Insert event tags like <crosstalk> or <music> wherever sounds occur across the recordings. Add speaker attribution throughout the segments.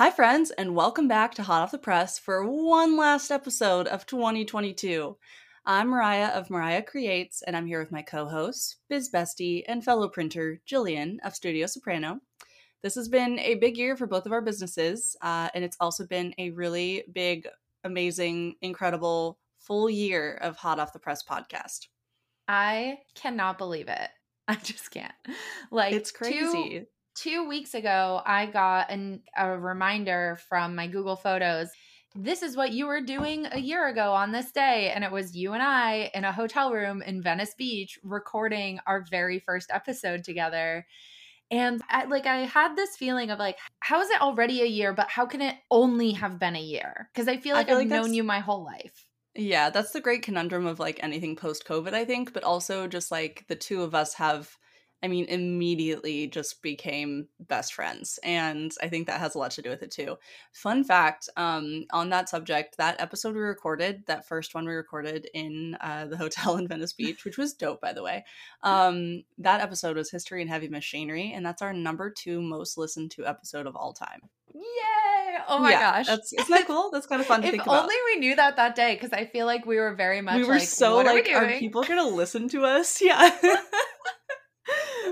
Speaker 1: Hi, friends, and welcome back to Hot Off the Press for one last episode of 2022. I'm Moriah of Moriah Creates, and I'm here with my co host, Biz Bestie, and fellow printer, Jillian of Studio Soprano. This has been a big year for both of our businesses, uh, and it's also been a really big, amazing, incredible full year of Hot Off the Press podcast.
Speaker 2: I cannot believe it. <laughs> I just can't. Like,
Speaker 1: it's crazy.
Speaker 2: Two, two weeks ago, I got an, a reminder from my Google Photos. This is what you were doing a year ago on this day. And it was you and I in a hotel room in Venice Beach recording our very first episode together. And I, like I had this feeling of like, how is it already a year, but how can it only have been a year? Because I feel like I have known you my whole life.
Speaker 1: Yeah, that's the great conundrum of like anything post COVID, I think, but also just like the two of us have I mean, immediately just became best friends. And I think that has a lot to do with it too. Fun fact um, on that subject, that episode we recorded, that first one we recorded in uh, the hotel <laughs> in Venice Beach, which was dope, by the way, um, that episode was History and Heavy Machinery. And that's our number two most listened to episode of all time.
Speaker 2: Yay! Oh my yeah, gosh,
Speaker 1: that's isn't that cool? That's kind of fun to
Speaker 2: if
Speaker 1: think about.
Speaker 2: only we knew that that day, because I feel like we were very much.
Speaker 1: We were
Speaker 2: like,
Speaker 1: so like, are, are people gonna listen to us? <laughs> Yeah <laughs>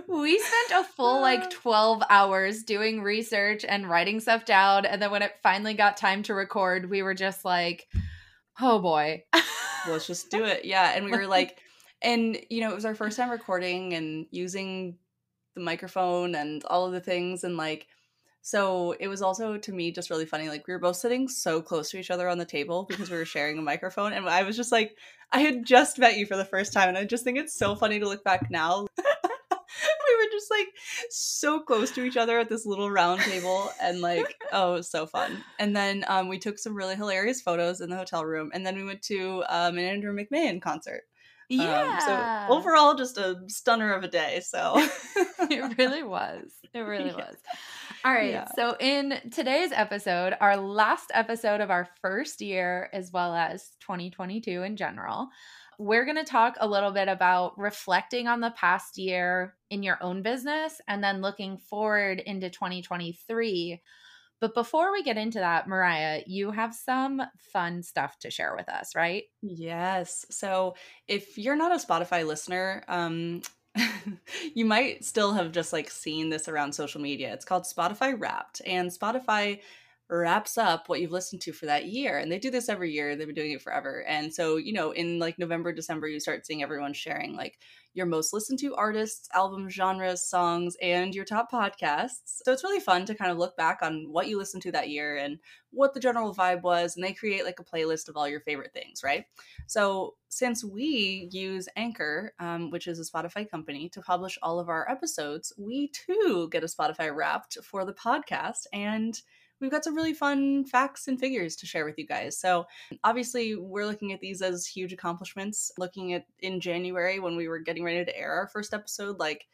Speaker 2: we spent a full like <laughs> 12 hours doing research and writing stuff down. And then when it finally got time to record, we were just like, oh boy.
Speaker 1: Let's just do it. <laughs> Yeah. And we were like, and you know, it was our first time recording and using the microphone and all of the things. And like, so it was also to me just really funny. Like we were both sitting so close to each other on the table because we were sharing a microphone. And I was just like, I had just met you for the first time. And I just think it's so funny to look back now we were just like so close to each other at this little round table and like <laughs> oh it was so fun and then um, we took some really hilarious photos in the hotel room and then we went to um, an andrew mcmahon concert
Speaker 2: yeah.
Speaker 1: Um, so overall, just a stunner of a day. So <laughs>
Speaker 2: it really was. It <laughs> really yeah. was. All right. Yeah. So in today's episode, our last episode of our first year, as well as 2022 in general, we're going to talk a little bit about reflecting on the past year in your own business and then looking forward into 2023. But before we get into that, Moriah, you have some fun stuff to share with us, right?
Speaker 1: Yes. So if you're not a Spotify listener, um, <laughs> you might still have just like seen this around social media. It's called Spotify Wrapped, and Spotify wraps up what you've listened to for that year. And they do this every year. They've been doing it forever. And so, you know, in like November, December, you start seeing everyone sharing like your most listened to artists, albums, genres, songs, and your top podcasts. So it's really fun to kind of look back on what you listened to that year and what the general vibe was. And they create like a playlist of all your favorite things, right? So since we use Anchor, um, which is a Spotify company, to publish all of our episodes, we too get a Spotify wrapped for the podcast. And we've got some really fun facts and figures to share with you guys. So, obviously, we're looking at these as huge accomplishments. Looking at in January when we were getting ready to air our first episode, like,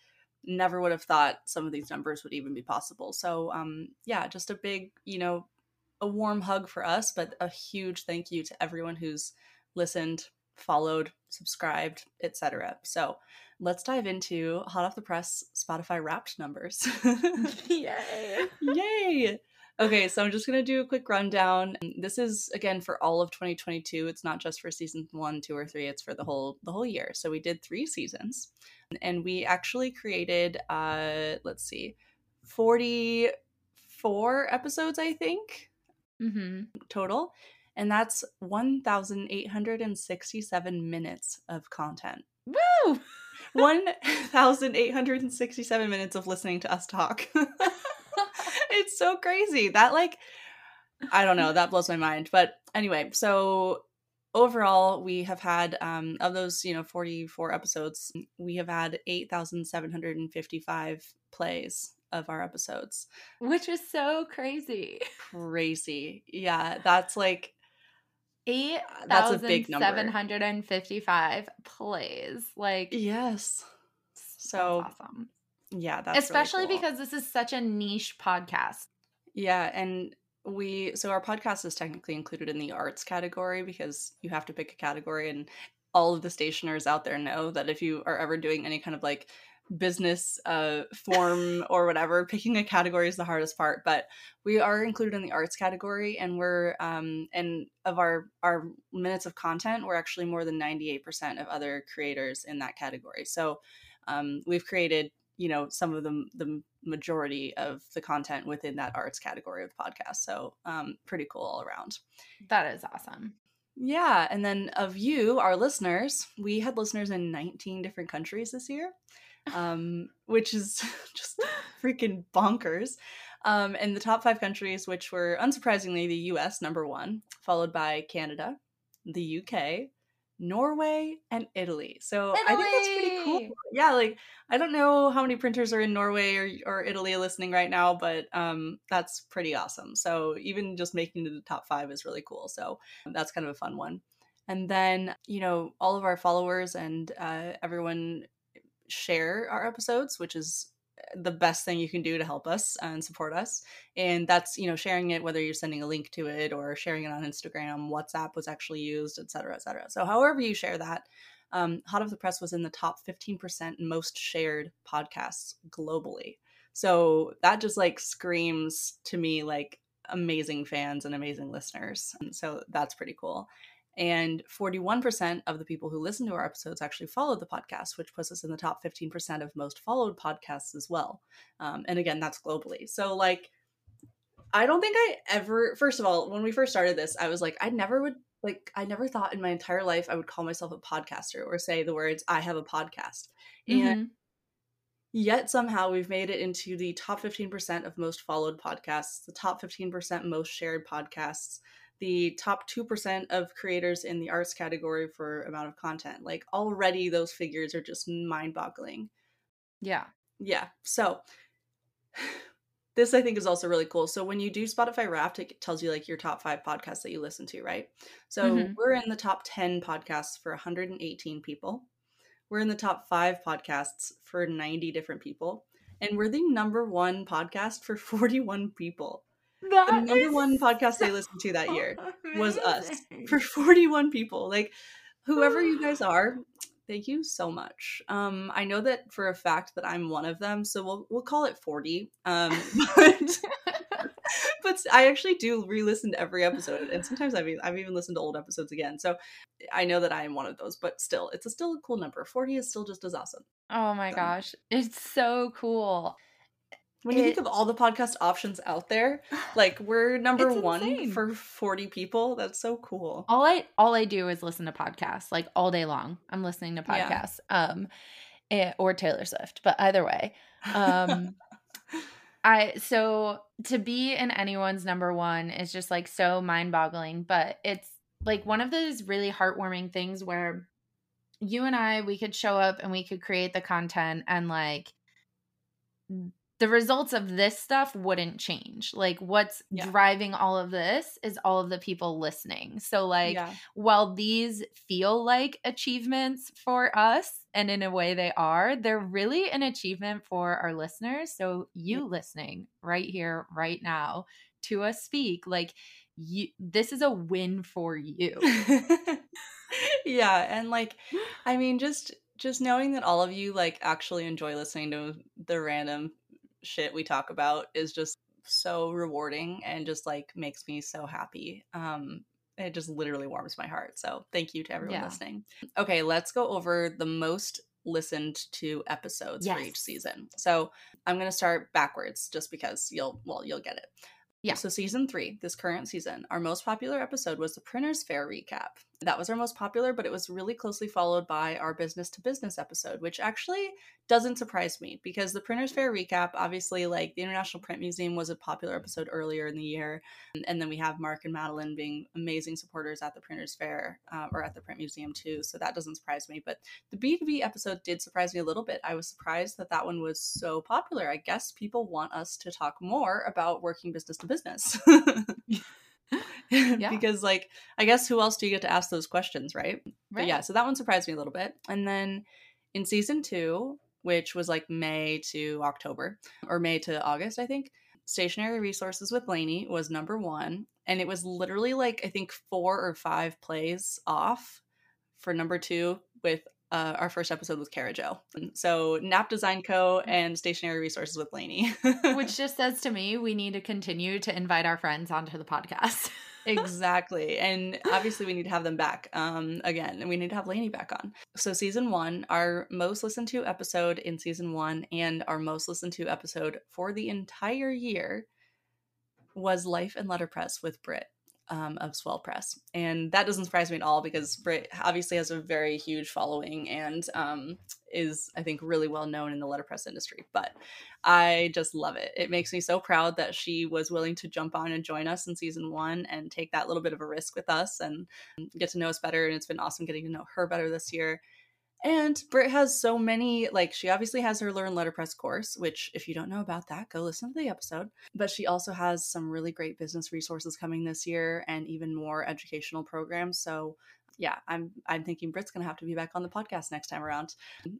Speaker 1: never would have thought some of these numbers would even be possible. So, um, yeah, just a big, you know, a warm hug for us, but a huge thank you to everyone who's listened, followed, subscribed, etc. So, let's dive into hot off the press Spotify wrapped numbers. <laughs> <laughs>
Speaker 2: Yay.
Speaker 1: Yay. Okay, so I'm just going to do a quick rundown. This is again for all of 2022. It's not just for season 1, 2 or 3. It's for the whole the whole year. So we did 3 seasons. And we actually created uh let's see. 44 episodes, I think.
Speaker 2: Mm-hmm.
Speaker 1: Total. And that's 1,867 minutes of content.
Speaker 2: Woo! <laughs>
Speaker 1: 1,867 minutes of listening to us talk. <laughs> it's so crazy. That like I don't know, that blows my mind. But anyway, so overall, we have had um, of those, you know, 44 episodes, we have had 8,755 plays of our episodes,
Speaker 2: which is so crazy.
Speaker 1: Crazy, yeah. That's like
Speaker 2: eight thousand seven hundred and fifty-five plays. Like
Speaker 1: yes, so
Speaker 2: awesome.
Speaker 1: Yeah, that's
Speaker 2: especially
Speaker 1: really
Speaker 2: cool. because this is such a niche podcast.
Speaker 1: Yeah, and we so our podcast is technically included in the arts category because you have to pick a category and all of the stationers out there know that if you are ever doing any kind of like business uh form <laughs> or whatever picking a category is the hardest part but we are included in the arts category and we're um and of our our minutes of content we're actually more than 98% of other creators in that category so um we've created you know some of the the majority of the content within that arts category of the podcast. So um pretty cool all around.
Speaker 2: That is awesome.
Speaker 1: Yeah and then of you our listeners we had listeners in 19 different countries this year um <laughs> which is <laughs> just freaking bonkers. Um and the top five countries which were unsurprisingly the us number one followed by canada the uk Norway and Italy. So Italy! I think that's pretty cool. Yeah, like I don't know how many printers are in Norway or, or Italy listening right now, but um, that's pretty awesome. So even just making it to the top five is really cool. So that's kind of a fun one. And then, you know, all of our followers and uh, everyone share our episodes, which is the best thing you can do to help us and support us and that's you know sharing it whether you're sending a link to it or sharing it on instagram whatsapp was actually used et cetera et cetera. So however you share that um, hot of the press was in the top 15% most shared podcasts globally. So that just like screams to me like amazing fans and amazing listeners and so that's pretty cool and 41% of the people who listen to our episodes actually follow the podcast, which puts us in the top 15% of most followed podcasts as well. Um, and again, that's globally. So, like, I don't think I ever, first of all, when we first started this, I was like, I never would, like, I never thought in my entire life I would call myself a podcaster or say the words, I have a podcast. Mm-hmm. And yet somehow we've made it into the top 15% of most followed podcasts, the top 15% most shared podcasts the top 2% of creators in the arts category for amount of content. Like already those figures are just mind-boggling.
Speaker 2: Yeah.
Speaker 1: Yeah. So <sighs> this I think is also really cool. So when you do Spotify Wrapped, it tells you like your top 5 podcasts that you listen to, right? So mm-hmm. we're in the top 10 podcasts for 118 people. We're in the top 5 podcasts for 90 different people. And we're the number 1 podcast for 41 people. That the number one podcast so they listened to that year amazing. was us for 41 people. Like, whoever you <sighs> guys are, thank you so much. Um, I know that for a fact that I'm one of them, so we'll we'll call it 40. Um, <laughs> but but I actually do re-listen to every episode, and sometimes I've I've even listened to old episodes again. So I know that I am one of those, but still, it's a still a cool number. 40 is still just as awesome.
Speaker 2: Oh my so. gosh, it's so cool
Speaker 1: when you think of all the podcast options out there <sighs> like we're number one for 40 people. That's so cool.
Speaker 2: All i all i do is listen to podcasts like all day long. I'm listening to podcasts yeah. um it, eh, or taylor swift but either way um <laughs> i so to be in anyone's number one is just like so mind-boggling but it's like one of those really heartwarming things where you and i we could show up and we could create the content and like the results of this stuff wouldn't change. Like what's yeah. driving all of this is all of the people listening. So like yeah. while these feel like achievements for us and in a way they are, they're really an achievement for our listeners. So you yeah. listening right here right now to us speak like you this is a win for you. <laughs>
Speaker 1: yeah, and like I mean just just knowing that all of you like actually enjoy listening to the random shit we talk about is just so rewarding <laughs> and just like makes me so happy. Um, it just literally warms my heart. So thank you to everyone yeah. listening. Okay, let's go over the most listened to episodes yes. for each season. So I'm gonna start backwards just because you'll well you'll get it. Yeah. So season three, this current season, our most popular episode was the Printer's Fair recap. That was our most popular, but it was really closely followed by our business to business episode, which actually doesn't surprise me because the Printers Fair recap, obviously, like the International Print Museum was a popular episode earlier in the year. And then we have Mark and Madeline being amazing supporters at the Printers Fair uh, or at the Print Museum too. So that doesn't surprise me. But the B2B episode did surprise me a little bit. I was surprised that that one was so popular. I guess people want us to talk more about working business to business. <laughs> <laughs> yeah. because like I guess who else do you get to ask those questions, right? right? But yeah, so that one surprised me a little bit. And then in season 2, which was like May to October or May to August, I think, Stationery Resources with Lainey was number 1 and it was literally like I think 4 or 5 plays off for number 2 with uh, our first episode Kara Jo. So Nap Design Co. and Stationery Resources with Lainey.
Speaker 2: Which <laughs> just says to me we need to continue to invite our friends onto the podcast. <laughs>
Speaker 1: exactly. And obviously we need to have them back um, again. And we need to have Lainey back on. So season one, our most listened to episode in season one and our most listened to episode for the entire year was Life and Letterpress with Britt um, of Swell Press. And that doesn't surprise me at all because Britt obviously has a very huge following and um, is, I think, really well known in the letterpress industry. But I just love it. It makes me so proud that she was willing to jump on and join us in season one and take that little bit of a risk with us and get to know us better. And it's been awesome getting to know her better this year. And Britt has so many, like, she obviously has her Learn Letterpress course, which, if you don't know about that, go listen to the episode. But she also has some really great business resources coming this year and even more educational programs. So, yeah, I'm I'm thinking Britt's gonna have to be back on the podcast next time around.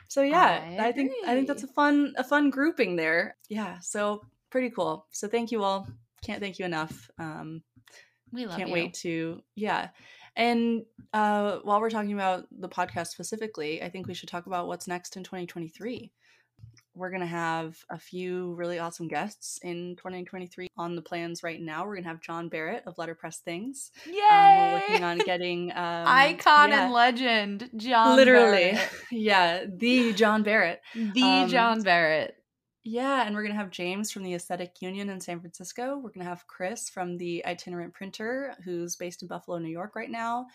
Speaker 1: So yeah, I, I think I think that's a fun a fun grouping there. Yeah, so pretty cool. So thank you all. Can't thank you enough. Um,
Speaker 2: we love
Speaker 1: can't
Speaker 2: you.
Speaker 1: wait to yeah and uh, while we're talking about the podcast specifically, I think we should talk about what's next in 2023. We're going to have a few really awesome guests in 2023 on the plans right now. We're going to have John Barrett of Letterpress Things.
Speaker 2: Yay!
Speaker 1: Um, we're working on getting <laughs> um,
Speaker 2: icon yeah. and legend John.
Speaker 1: Literally,
Speaker 2: Barrett. <laughs>
Speaker 1: yeah, the John Barrett,
Speaker 2: the um, John Barrett.
Speaker 1: Yeah, and we're going to have James from the Aesthetic Union in San Francisco. We're going to have Chris from the Itinerant Printer, who's based in Buffalo, New York right now,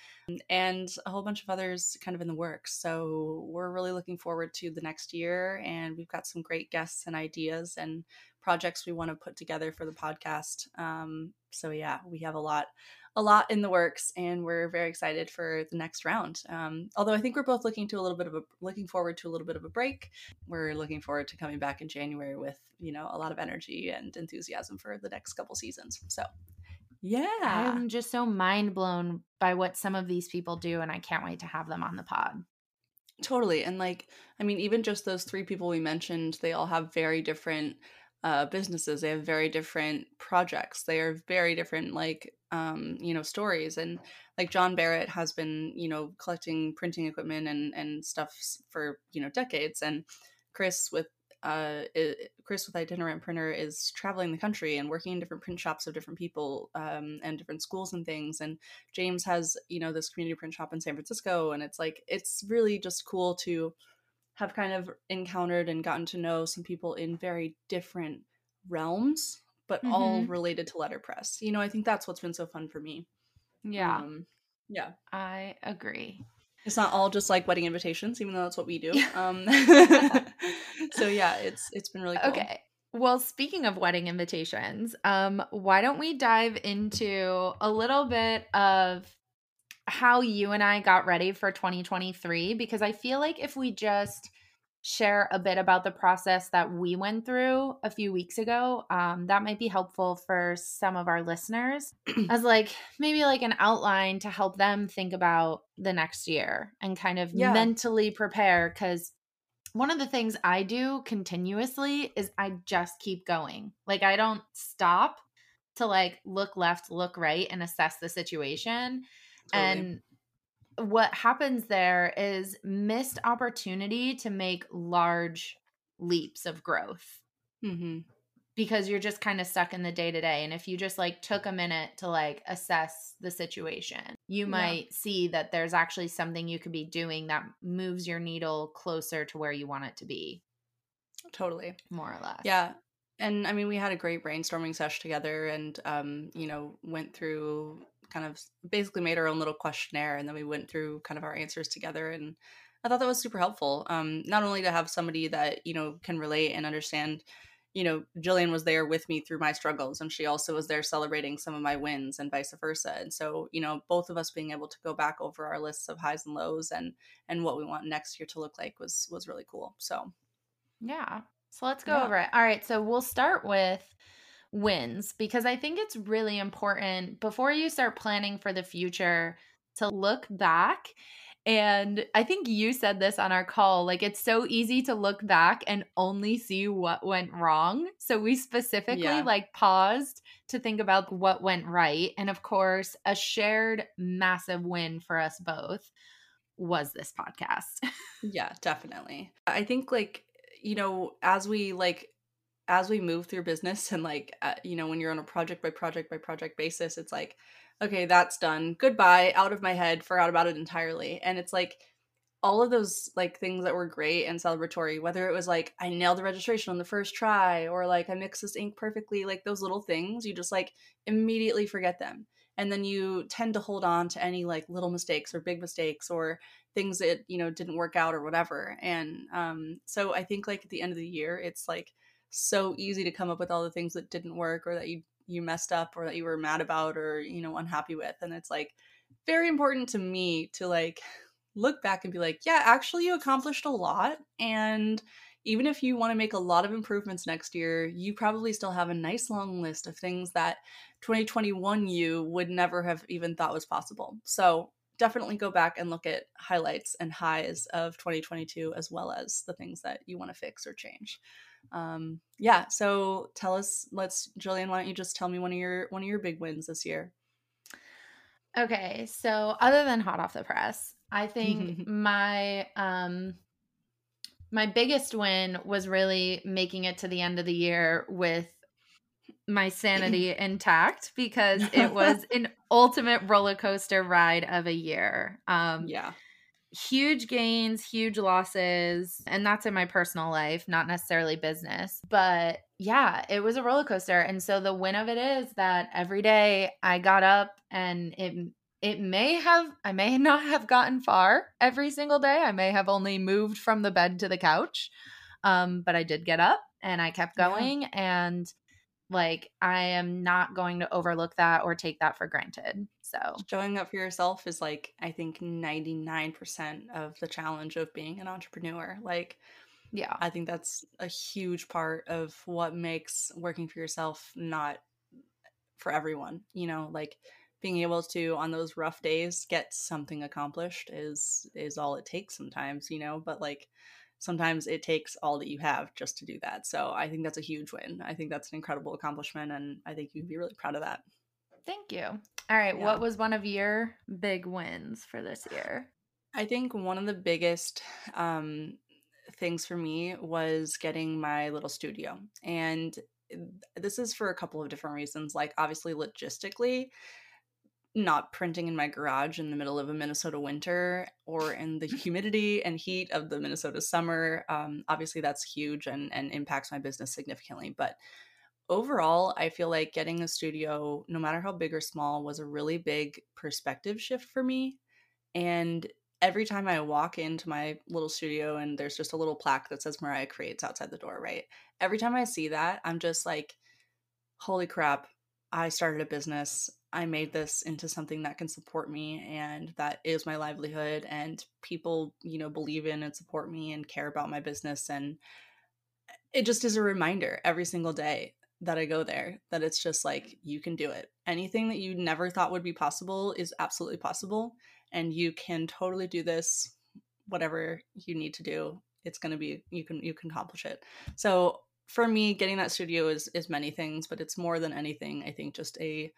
Speaker 1: and a whole bunch of others kind of in the works. So we're really looking forward to the next year, and we've got some great guests and ideas and projects we want to put together for the podcast. Um, so yeah, we have a lot a lot in the works, and we're very excited for the next round. Um, although I think we're both looking to a little bit of a looking forward to a little bit of a break. We're looking forward to coming back in January with you know a lot of energy and enthusiasm for the next couple seasons. So yeah.
Speaker 2: I'm just so mind blown by what some of these people do, and I can't wait to have them on the pod.
Speaker 1: Totally. And like, I mean, even just those three people we mentioned, they all have very different uh, businesses. They have very different projects. They are very different, like um, you know, stories. And like John Barrett has been, you know, collecting printing equipment and and stuff for you know decades. And Chris with uh, Chris with Itinerant Printer is traveling the country and working in different print shops of different people um, and different schools and things. And James has, you know, this community print shop in San Francisco. And it's like, it's really just cool to have kind of encountered and gotten to know some people in very different realms, but mm-hmm. all related to letterpress. You know, I think that's what's been so fun for me.
Speaker 2: Yeah. Um,
Speaker 1: yeah.
Speaker 2: I agree.
Speaker 1: It's not all just like wedding invitations, even though that's what we do. <laughs> Um, <laughs> so yeah, it's it's been really cool.
Speaker 2: Okay. Well, speaking of wedding invitations, um, why don't we dive into a little bit of how you and I got ready for 2023 because I feel like if we just share a bit about the process that we went through a few weeks ago, um, that might be helpful for some of our listeners <clears throat> as like maybe like an outline to help them think about the next year and kind of yeah. mentally prepare because one of the things I do continuously is I just keep going. Like I don't stop to like look left, look right and assess the situation. Totally. And what happens there is missed opportunity to make large leaps of growth.
Speaker 1: Mm-hmm.
Speaker 2: Because you're just kind of stuck in the day to day. And if you just like took a minute to like assess the situation, you yeah. might see that there's actually something you could be doing that moves your needle closer to where you want it to be.
Speaker 1: Totally.
Speaker 2: More or less.
Speaker 1: Yeah and i mean we had a great brainstorming session together and um, you know went through kind of basically made our own little questionnaire and then we went through kind of our answers together and I thought that was super helpful. Um, not only to have somebody that you know can relate and understand. You know, Jillian was there with me through my struggles, and she also was there celebrating some of my wins, and vice versa. And so, you know, both of us being able to go back over our lists of highs and lows, and and what we want next year to look like was was really cool. So,
Speaker 2: yeah. So let's go yeah. over it. All right. So we'll start with wins because I think it's really important before you start planning for the future to look back and I think you said this on our call like it's so easy to look back and only see what went wrong. So we specifically yeah. like paused to think about what went right. And of course, a shared massive win for us both was this podcast. <laughs>
Speaker 1: yeah, definitely. I think like, you know, as we like as we move through business and like uh, you know when you're on a project by project by project basis it's like okay, that's done. Goodbye, out of my head, forgot about it entirely. And it's like all of those like things that were great and celebratory, whether it was like I nailed the registration on the first try or like I mixed this ink perfectly, like those little things, you just like immediately forget them. And then you tend to hold on to any like little mistakes or big mistakes or things that, you know, didn't work out or whatever. And um so I think like at the end of the year, it's like so easy to come up with all the things that didn't work or that you you messed up or that you were mad about or you know unhappy with and it's like very important to me to like look back and be like yeah actually you accomplished a lot and even if you want to make a lot of improvements next year you probably still have a nice long list of things that 2021 you would never have even thought was possible. So definitely go back and look at highlights and highs of 2022 as well as the things that you want to fix or change um, yeah. So tell us, let's, Jillian, why don't you just tell me one of your one of your big wins this year?
Speaker 2: Okay, so other than hot off the press, I think <laughs> my um my biggest win was really making it to the end of the year with my sanity <clears throat> intact because it was <laughs> an ultimate roller coaster ride of a year. Um
Speaker 1: yeah
Speaker 2: huge gains, huge losses, and that's in my personal life, not necessarily business. But yeah, it was a roller coaster. And so the win of it is that every day I got up and it it may have I may <laughs> not have gotten far every single day. I may have only moved from the bed to the couch. Um, but I did get up and I kept going yeah. and like I am not going to overlook that or take that for granted. So
Speaker 1: showing up for yourself is like I think 99% of the challenge of being an entrepreneur. Like yeah, I think that's a huge part of what makes working for yourself not for everyone. You know, like being able to on those rough days get something accomplished is is all it takes sometimes, you know, but like sometimes it takes all that you have just to do that. So I think that's a huge win. I think that's an incredible accomplishment and I think you'd be really proud of that.
Speaker 2: Thank you. All right, yeah. what was one of your big wins for this year?
Speaker 1: I think one of the biggest um, things for me was getting my little studio. And this is for a couple of different reasons. Like, obviously, logistically, not printing in my garage in the middle of a Minnesota winter or in the <laughs> humidity and heat of the Minnesota summer. Um, obviously, that's huge and, and impacts my business significantly. But overall, I feel like getting a studio, no matter how big or small, was a really big perspective shift for me. And every time I walk into my little studio and there's just a little plaque that says Moriah Creates outside the door, right? Every time I see that, I'm just like, holy crap, I started a business. I made this into something that can support me and that is my livelihood and people, you know, believe in and support me and care about my business and it just is a reminder every single day that I go there that it's just like you can do it. Anything that you never thought would be possible is absolutely possible and you can totally do this whatever you need to do. It's going to be you can you can accomplish it. So for me getting that studio is is many things, but it's more than anything I think just a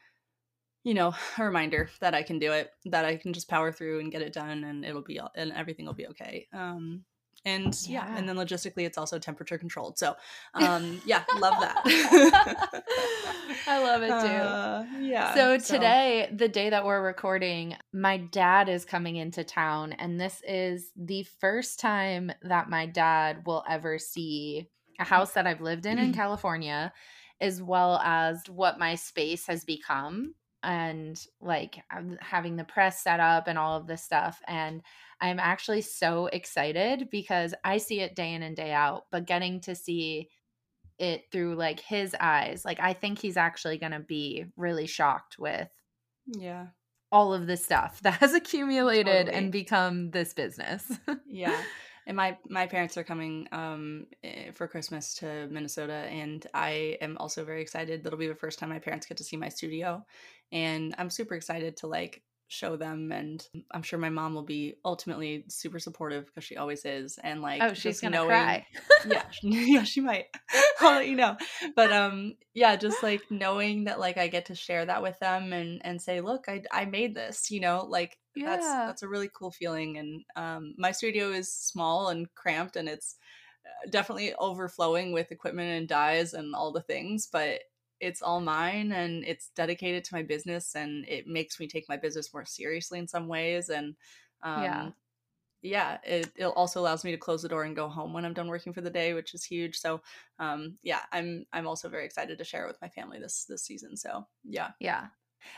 Speaker 1: you know, <laughs> a reminder that I can do it, that I can just power through and get it done and it'll be and everything will be okay. Um and yeah. yeah. and then logistically it's also temperature controlled so <laughs> um yeah love that <laughs>
Speaker 2: i love it too uh, yeah so, so today the day that we're recording my dad is coming into town and this is the first time that my dad will ever see a house that i've lived in in <clears throat> california as well as what my space has become and like having the press set up and all of this stuff. And I'm actually so excited because I see it day in and day out, but getting to see it through like his eyes, like I think he's actually going to be really shocked with
Speaker 1: yeah
Speaker 2: all of this stuff <laughs> that has accumulated totally. and become this business.
Speaker 1: yeah <laughs> and my my parents are coming um eh, for christmas to minnesota and i am also very excited. That'll be the first time my parents get to see my studio and i'm super excited to like show them and i'm sure my mom will be ultimately super supportive because she always is and like
Speaker 2: oh she's gonna knowing, cry.
Speaker 1: Yeah <laughs> yeah she might. <laughs> I'll let you know. But um yeah just like knowing that like i get to share that with them and and say look i i made this you know like yeah. that's that's a really cool feeling and um my studio is small and cramped and it's uh, definitely overflowing with equipment and dyes and all the things but it's all mine and it's dedicated to my business and it makes me take my business more seriously in some ways and um, yeah yeah it, it also allows me to close the door and go home when i'm done working for the day which is huge so um yeah i'm i'm also very excited to share it with my family this this season so yeah.
Speaker 2: Yeah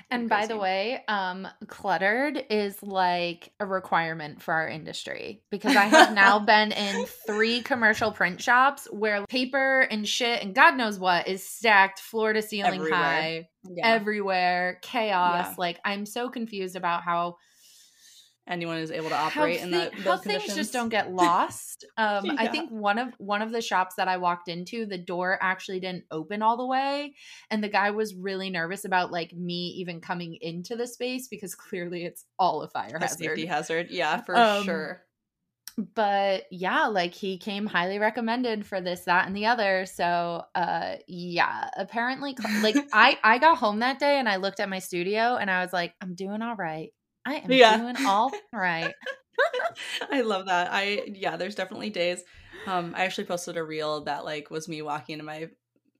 Speaker 2: and by the way, um, cluttered is like a requirement for our industry because I have now <laughs> been in three commercial print shops where paper and shit and God knows what is stacked floor to ceiling everywhere. high yeah. everywhere, chaos. Yeah. Like I'm so confused about how
Speaker 1: anyone is able to operate how in that
Speaker 2: how things just don't get <laughs> lost. Um yeah. i think one of one of the shops that i walked into the door actually didn't open all the way and the guy was really nervous about like me even coming into the space because clearly it's all a fire a hazard
Speaker 1: safety hazard. yeah for um, sure.
Speaker 2: but yeah like he came highly recommended for this that and the other so uh yeah apparently like <laughs> i i got home that day and i looked at my studio and i was like i'm doing all right I am yeah. doing all right. <laughs>
Speaker 1: I love that. I yeah, there's definitely days. Um, I actually posted a reel that like was me walking into my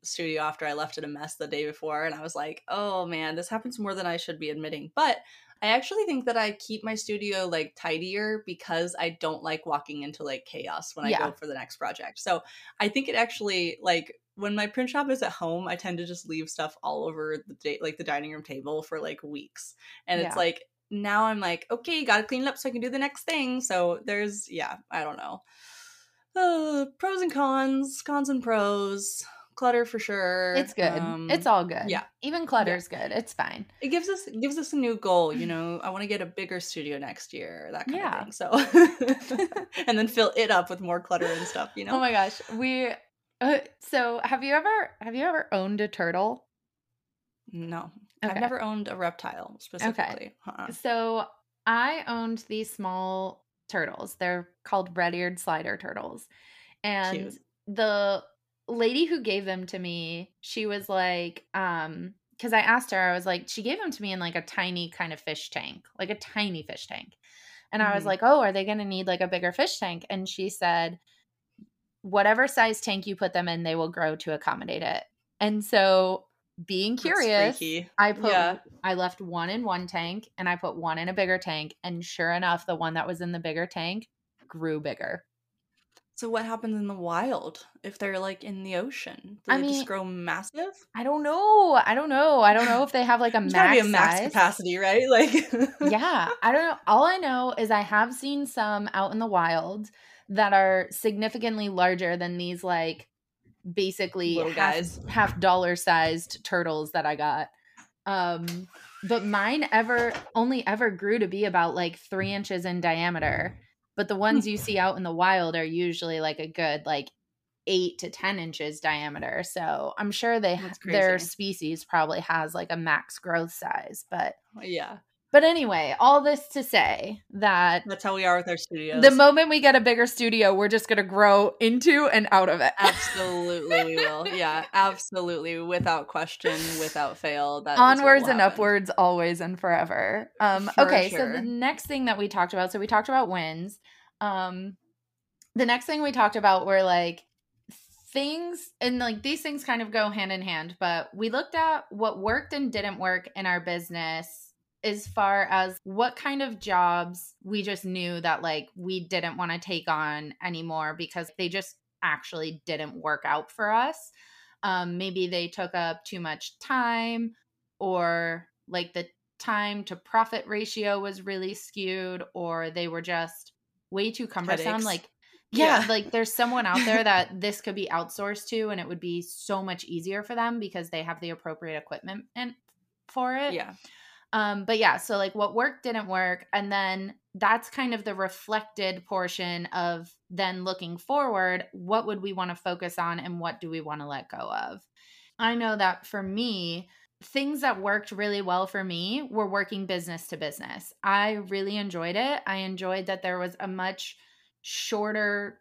Speaker 1: studio after I left it a mess the day before, and I was like, oh man, this happens more than I should be admitting. But I actually think that I keep my studio like tidier because I don't like walking into like chaos when I yeah. go for the next project. So I think it actually like when my print shop is at home, I tend to just leave stuff all over the day, like the dining room table for like weeks. And yeah. it's like now I'm like, okay, gotta clean it up so I can do the next thing. So there's, yeah, I don't know. Uh, pros and cons, cons and pros. Clutter for sure.
Speaker 2: It's good. Um, it's all good. Yeah, even clutter's yeah. good. It's fine.
Speaker 1: It gives us it gives us a new goal. You know, I want to get a bigger studio next year. That kind yeah. of thing. So, <laughs> and then fill it up with more clutter and stuff. You know.
Speaker 2: Oh my gosh, we. Uh, so have you ever have you ever owned a turtle?
Speaker 1: No. Okay. I've never owned a reptile specifically. Okay.
Speaker 2: So I owned these small turtles. They're called red eared slider turtles. And Cute. the lady who gave them to me, she was like, um, because I asked her, I was like, she gave them to me in like a tiny kind of fish tank, like a tiny fish tank. And mm-hmm. I was mm-hmm. like, oh, are they going to need like a bigger fish tank? And she said, whatever size tank you put them in, they will grow to accommodate it. And so being curious, I put yeah. I left one in one tank and I put one in a bigger tank and sure enough the one that was in the bigger tank grew bigger.
Speaker 1: So what happens in the wild if they're like in the ocean? Do I they mean, just grow massive?
Speaker 2: I don't know. I don't know. I don't know if they have like a <laughs> max,
Speaker 1: a max capacity, right? Like <laughs>
Speaker 2: Yeah, I don't know. All I know is I have seen some out in the wild that are significantly larger than these like basically Little half, guys. half dollar sized turtles that I got. Um, but mine ever only ever grew to be about like three inches in diameter. But the ones you see out in the wild are usually like a good like eight to ten inches diameter. So I'm sure they their species probably has like a max growth size. But
Speaker 1: yeah,
Speaker 2: but anyway, all this to say that
Speaker 1: that's how we are with our studios.
Speaker 2: The moment we get a bigger studio, we're just going to grow into and out of it.
Speaker 1: Absolutely, we will. Yeah, absolutely, without question, without fail.
Speaker 2: That onwards and upwards, always and forever. Um, okay, sure. so the next thing that we talked about, so we talked about wins. Um, the next thing we talked about were like things and like these things kind of go hand in hand but we looked at what worked and didn't work in our business as far as what kind of jobs we just knew that like we didn't want to take on anymore because they just actually didn't work out for us. Um, maybe they took up too much time or like the time to profit ratio was really skewed or they were just way too cumbersome Headaches. like yeah, yeah, like there's someone out there <laughs> that this could be outsourced to and it would be so much easier for them because they have the appropriate equipment and for it.
Speaker 1: Yeah.
Speaker 2: Um, but yeah, so like what worked didn't work. And then that's kind of the reflected portion of then looking forward, what would we want to focus on and what do we want to let go of? I know that for me, things that worked really well for me were working business to business. I really enjoyed it. I enjoyed that there was a much shorter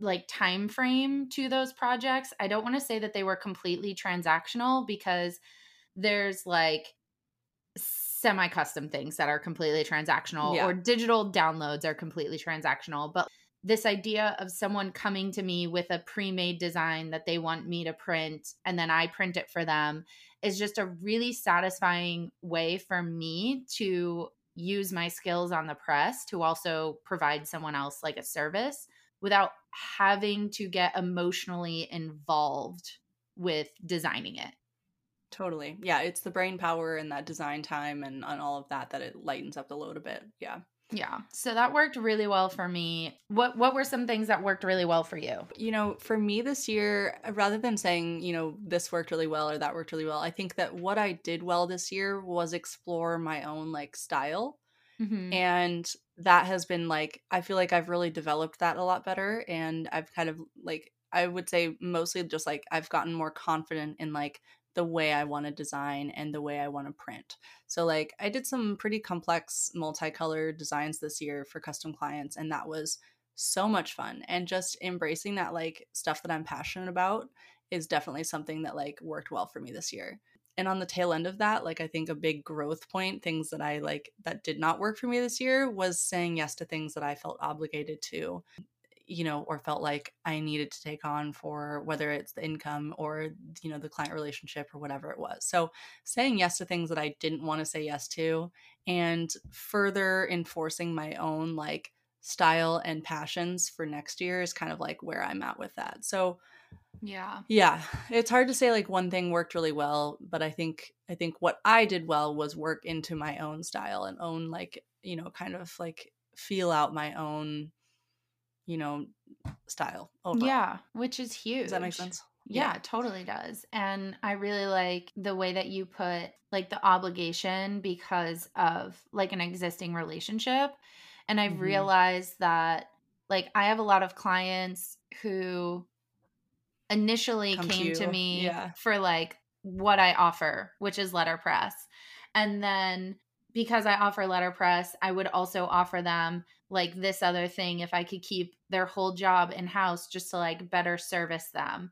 Speaker 2: like time frame to those projects. I don't want to say that they were completely transactional because there's like semi custom things that are completely transactional yeah. or digital downloads are completely transactional, but this idea of someone coming to me with a pre-made design that they want me to print and then I print it for them is just a really satisfying way for me to use my skills on the press to also provide someone else like a service without having to get emotionally involved with designing it.
Speaker 1: Totally. Yeah, it's the brain power and that design time and, and all of that that it lightens up the load a bit. Yeah.
Speaker 2: Yeah. So that worked really well for me. What what were some things that worked really well for you?
Speaker 1: You know, for me this year, rather than saying, you know, this worked really well or that worked really well, I think that what I did well this year was explore my own like style. Mm-hmm. And that has been like I feel like I've really developed that a lot better and I've kind of like I would say mostly just like I've gotten more confident in like the way I want to design and the way I want to print. So, like, I did some pretty complex multicolored designs this year for custom clients, and that was so much fun. And just embracing that, like, stuff that I'm passionate about is definitely something that, like, worked well for me this year. And on the tail end of that, like, I think a big growth point, things that I like that did not work for me this year was saying yes to things that I felt obligated to you know, or felt like I needed to take on for whether it's the income or, you know, the client relationship or whatever it was. So saying yes to things that I didn't want to say yes to and further enforcing my own like style and passions for next year is kind of like where I'm at with that. So,
Speaker 2: yeah.
Speaker 1: Yeah. It's hard to say like one thing worked really well, but I think I think what I did well was work into my own style and own like, you know, kind of like feel out my own you know, style.
Speaker 2: Overall. Yeah, which is huge.
Speaker 1: Does that make sense?
Speaker 2: Yeah, yeah, totally does. And I really like the way that you put like the obligation because of like an existing relationship. And I've mm-hmm. realized that like I have a lot of clients who initially Come came to, to me yeah. for like what I offer, which is letterpress. And then because I offer letterpress, I would also offer them like this other thing if I could keep their whole job in house just to like better service them.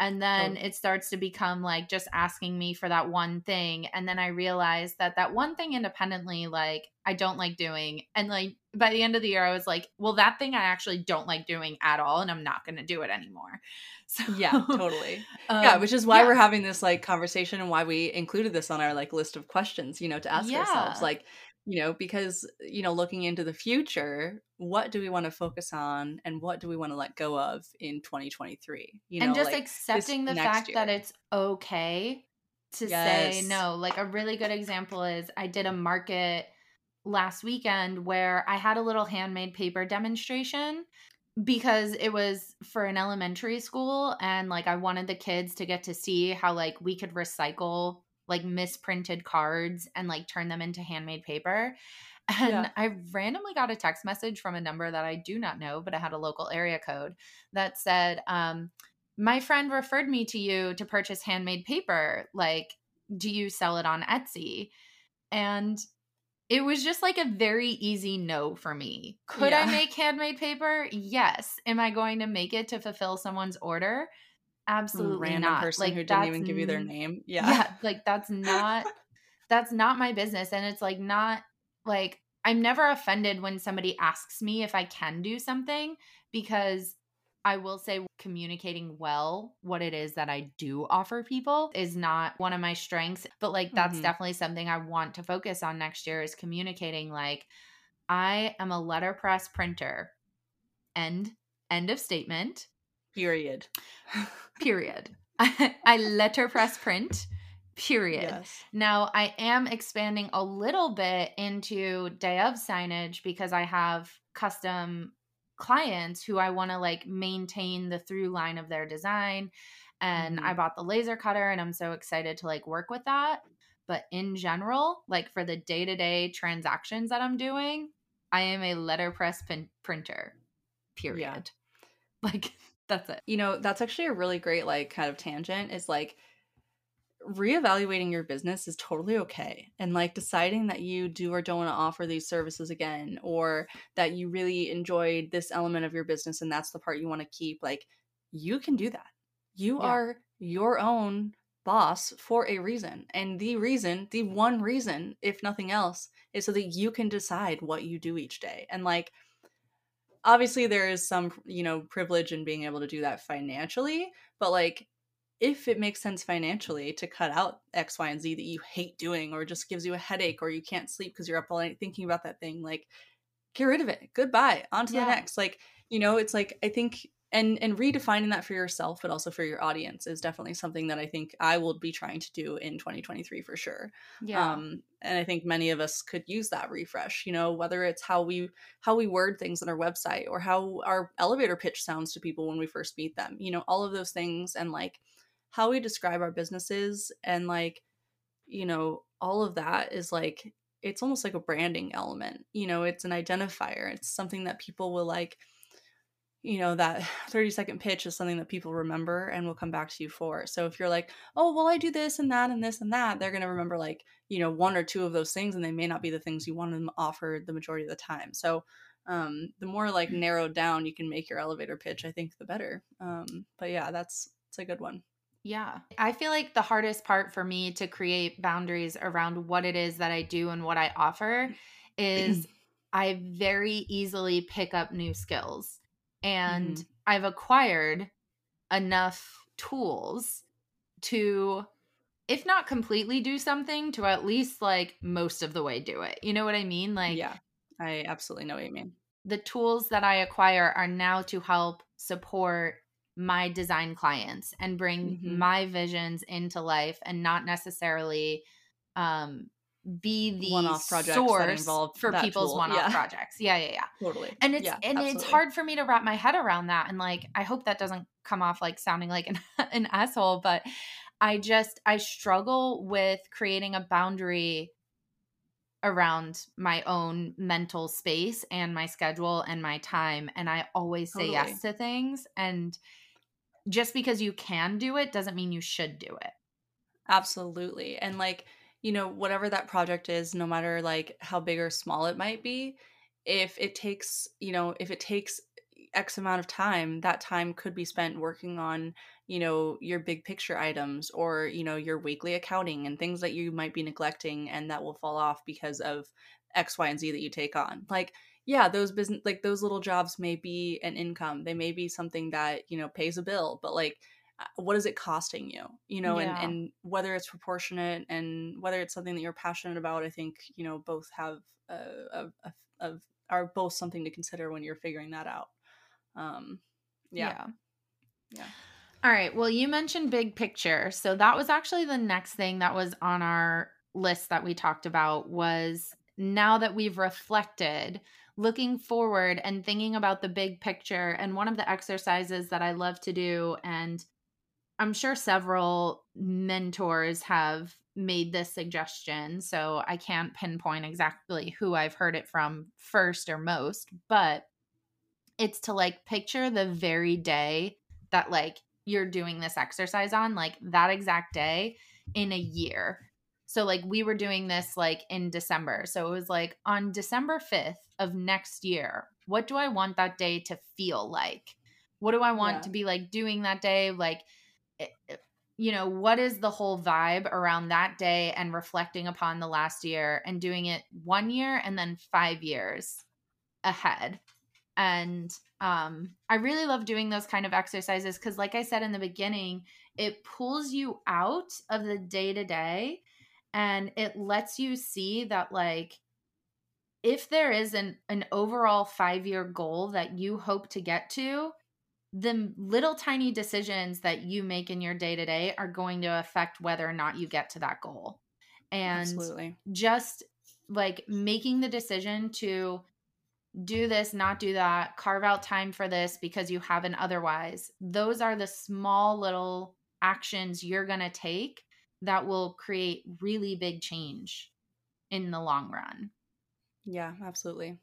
Speaker 2: And then oh. it starts to become like just asking me for that one thing. And then I realized that that one thing independently, like I don't like doing. And like by the end of the year, I was like, well, that thing I actually don't like doing at all. And I'm not going to do it anymore. <laughs>
Speaker 1: So, yeah, totally. um, yeah, which is why yeah. we're having this like conversation and why we included this on our like list of questions, you know, to ask yeah. ourselves. Like, you know because you know looking into the future what do we want to focus on and what do we want to let go of in 2023 you
Speaker 2: know and just like accepting the fact year. that it's okay to yes. say no like a really good example is i did a market last weekend where i had a little handmade paper demonstration because it was for an elementary school and like i wanted the kids to get to see how like we could recycle like misprinted cards and like turn them into handmade paper. <laughs> And yeah. I randomly got a text message from a number that I do not know, but it had a local area code that said, um, My friend referred me to you to purchase handmade paper. Like, do you sell it on Etsy? And it was just like a very easy no for me. Could yeah. I make handmade paper? Yes. Am I going to make it to fulfill someone's order? Absolutely random not.
Speaker 1: person like, who didn't even give you their name. Yeah.
Speaker 2: Yeah. Like that's not <laughs> that's not my business. And it's like not like I'm never offended when somebody asks me if I can do something because I will say communicating well what it is that I do offer people is not one of my strengths, but like that's mm-hmm. definitely something I want to focus on next year is communicating like I am a letterpress printer. End end of statement.
Speaker 1: Period.
Speaker 2: Period. <laughs> I letterpress print. period. Yes. Now, I am expanding a little bit into day of signage because I have custom clients who I want to like maintain the through line of their design. And mm-hmm. I bought the laser cutter and I'm so excited to like work with that. But in general, like for the day to day transactions that I'm doing, I am a letterpress pin- printer, period. Yeah. <laughs> Like, that's it.
Speaker 1: You know, that's actually a really great, like, kind of tangent is like, reevaluating your business is totally okay. And like deciding that you do or don't want to offer these services again, or that you really enjoyed this element of your business and that's the part you want to keep, like you can do that. You yeah. are your own boss for a reason. And the reason, the one reason, if nothing else, is so that you can decide what you do each day. And like, obviously, there is some, you know, privilege in being able to do that financially, but like, if it makes sense financially to cut out X, Y, and Z that you hate doing, or just gives you a headache, or you can't sleep because you're up all night thinking about that thing, like get rid of it. Goodbye. On to yeah. the next. Like, you know, it's like I think and and redefining that for yourself but also for your audience is definitely something that i think i will be trying to do in 2023 for sure. Yeah. Um and i think many of us could use that refresh you know whether it's how we how we word things on our website or how our elevator pitch sounds to people when we first meet them you know all of those things and like how we describe our businesses and like you know all of that is like it's almost like a branding element you know it's an identifier it's something that people will like you know that <sighs> 30 second pitch is something that people remember and will come back to you for. So if you're like oh well i do this and that and this and that they're going to remember like you know one or two of those things and they may not be the things you want them to offer the majority of the time. So um, the more like narrowed down you can make your elevator pitch i think the better. Um, but yeah that's it's a good one.
Speaker 2: Yeah. I feel like the hardest part for me to create boundaries around what it is that I do and what I offer is <clears throat> I very easily pick up new skills. And mm-hmm. I've acquired enough tools to if not completely do something to at least like most of the way do it. You know what I mean? Like
Speaker 1: Yeah. I absolutely know what you mean.
Speaker 2: The tools that I acquire are now to help support my design clients and bring mm-hmm. my visions into life and not necessarily um be the one-off projects source for people's tool. one-off yeah. projects. Yeah, yeah, yeah.
Speaker 1: Totally.
Speaker 2: And it's yeah, and absolutely. it's hard for me to wrap my head around that. And like, I hope that doesn't come off like sounding like an, <laughs> an asshole, but I just I struggle with creating a boundary around my own mental space and my schedule and my time. And I always say totally. yes to things. And just because you can do it doesn't mean you should do it.
Speaker 1: Absolutely. And like, you know, whatever that project is, no matter like how big or small it might be, if it takes, you know, if it takes X amount of time, that time could be spent working on, you know, your big picture items or, you know, your weekly accounting and things that you might be neglecting and that will fall off because of X, Y, and Z that you take on. Like, yeah, those business like those little jobs may be an income. They may be something that, you know, pays a bill, but like what is it costing you? You know, yeah. and and whether it's proportionate and whether it's something that you're passionate about, I think, you know, both have a, a, a, a are both something to consider when you're figuring that out. Um yeah.
Speaker 2: yeah. Yeah. All right. Well, you mentioned big picture. So that was actually the next thing that was on our list that we talked about was now that we've reflected looking forward and thinking about the big picture. And one of the exercises that I love to do, and I'm sure several mentors have made this suggestion. So I can't pinpoint exactly who I've heard it from first or most, but it's to like picture the very day that like you're doing this exercise on, like that exact day in a year so like we were doing this like in December. So it was like on December 5th of next year, what do I want that day to feel like? What do I want yeah. to be like doing that day? Like you know, what is the whole vibe around that day and reflecting upon the last year and doing it one year and then 5 years ahead. And um I really love doing those kind of exercises cuz like I said in the beginning, it pulls you out of the day to day and it lets you see that like if there is an an overall 5-year goal that you hope to get to the little tiny decisions that you make in your day to day are going to affect whether or not you get to that goal. And Absolutely. just like making the decision to do this, not do that, carve out time for this because you haven't otherwise. Those are the small little actions you're going to take that will create really big change in the long run.
Speaker 1: Yeah, absolutely.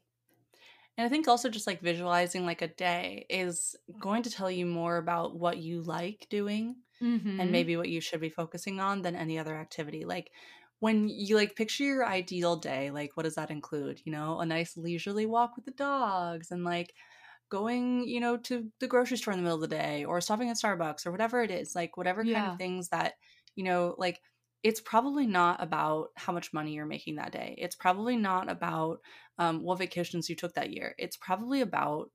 Speaker 1: And I think also just like visualizing like a day is going to tell you more about what you like doing mm-hmm. and maybe what you should be focusing on than any other activity. Like when you like picture your ideal day, like what does that include? You know, a nice leisurely walk with the dogs and like going, you know, to the grocery store in the middle of the day or stopping at Starbucks or whatever it is, like whatever yeah. kind of things that, you know, like it's probably not about how much money you're making that day. It's probably not about um, what vacations you took that year. It's probably about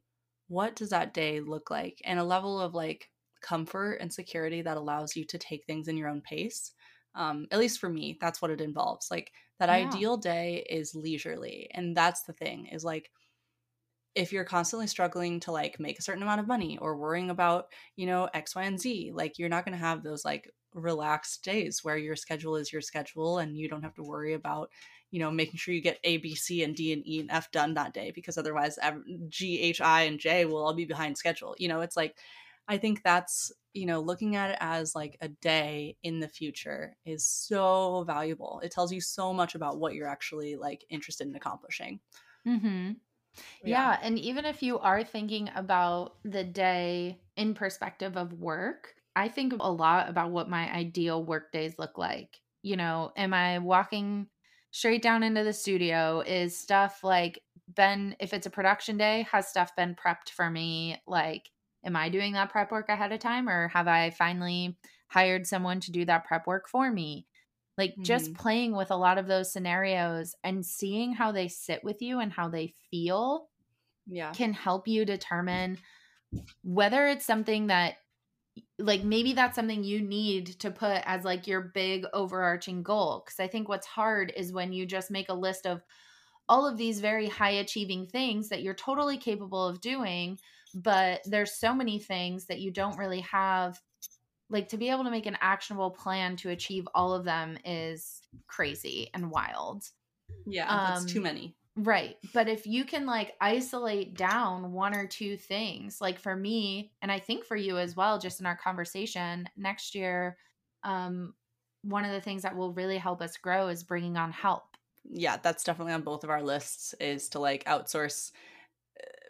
Speaker 1: what does that day look like and a level of like comfort and security that allows you to take things in your own pace um, at least for me that's what it involves like that yeah. ideal day is leisurely and that's the thing is like if you're constantly struggling to like make a certain amount of money or worrying about you know x y and z like you're not going to have those like relaxed days where your schedule is your schedule and you don't have to worry about you know making sure you get a b c and d and e and f done that day because otherwise g h i and j will all be behind schedule you know it's like i think that's you know, looking at it as like a day in the future is so valuable. It tells you so much about what you're actually like interested in accomplishing.
Speaker 2: Mm-hmm. Yeah. yeah. And even if you are thinking about the day in perspective of work, I think a lot about what my ideal work days look like. You know, am I walking straight down into the studio? Is stuff like been, if it's a production day, has stuff been prepped for me? Like, am I doing that prep work ahead of time or have I finally hired someone to do that prep work for me? Like mm-hmm. just playing with a lot of those scenarios and seeing how they sit with you and how they feel
Speaker 1: yeah
Speaker 2: can help you determine whether it's something that like maybe that's something you need to put as like your big overarching goal cuz I think what's hard is when you just make a list of all of these very high achieving things that you're totally capable of doing but there's so many things that you don't really have like to be able to make an actionable plan to achieve all of them is crazy and wild.
Speaker 1: Yeah um, that's too many
Speaker 2: right but if you can like isolate down one or two things like for me and i think for you as well just in our conversation next year um one of the things that will really help us grow is bringing on help.
Speaker 1: Yeah that's definitely on both of our lists is to like outsource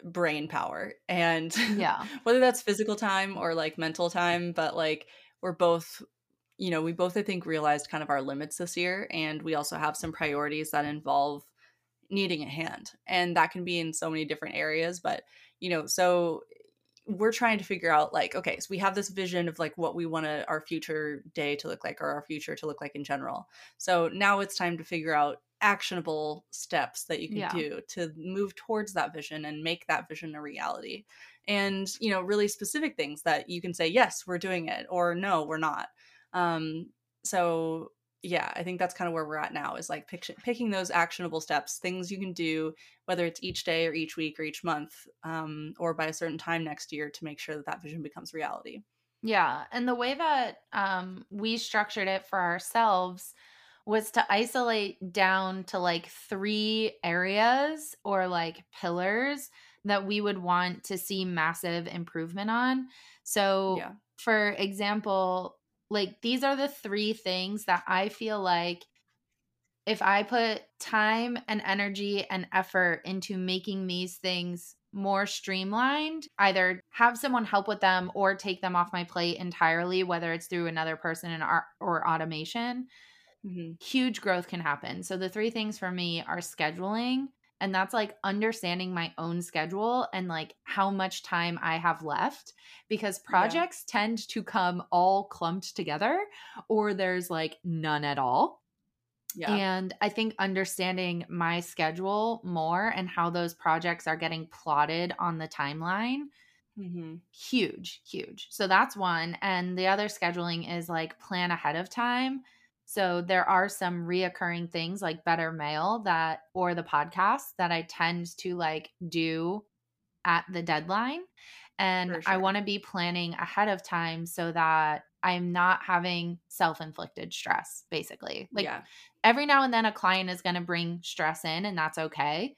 Speaker 1: brain power and <laughs>
Speaker 2: yeah.
Speaker 1: whether that's physical time or like mental time but like we're both you know we both i think realized kind of our limits this year and we also have some priorities that involve needing a hand and that can be in so many different areas but you know so we're trying to figure out like okay so we have this vision of like what we want our future day to look like or our future to look like in general. So now it's time to figure out actionable steps that you can yeah. do to move towards that vision and make that vision a reality. And you know really specific things that you can say yes we're doing it or no we're not. Um so yeah i think that's kind of where we're at now is like pick, picking those actionable steps things you can do whether it's each day or each week or each month um, or by a certain time next year to make sure that that vision becomes reality
Speaker 2: yeah and the way that um, we structured it for ourselves was to isolate down to like three areas or like pillars that we would want to see massive improvement on. So, yeah. for example, like these are the three things that I feel like if I put time and energy and effort into making these things more streamlined, either have someone help with them or take them off my plate entirely, whether it's through another person or automation, mm-hmm. huge growth can happen. So the three things for me are scheduling, and that's like understanding my own schedule and like how much time I have left because projects yeah. tend to come all clumped together or there's like none at all. Yeah. And I think understanding my schedule more and how those projects are getting plotted on the timeline Mm-hmm. Huge, huge. So that's one. And the other scheduling is like plan ahead of time so there are some reoccurring things like Better Mail that or the podcast that I tend to like do at the deadline. And sure. I want to be planning ahead of time so that I'm not having self inflicted stress, basically. Like yeah. every now and then a client is going to bring stress in, and that's okay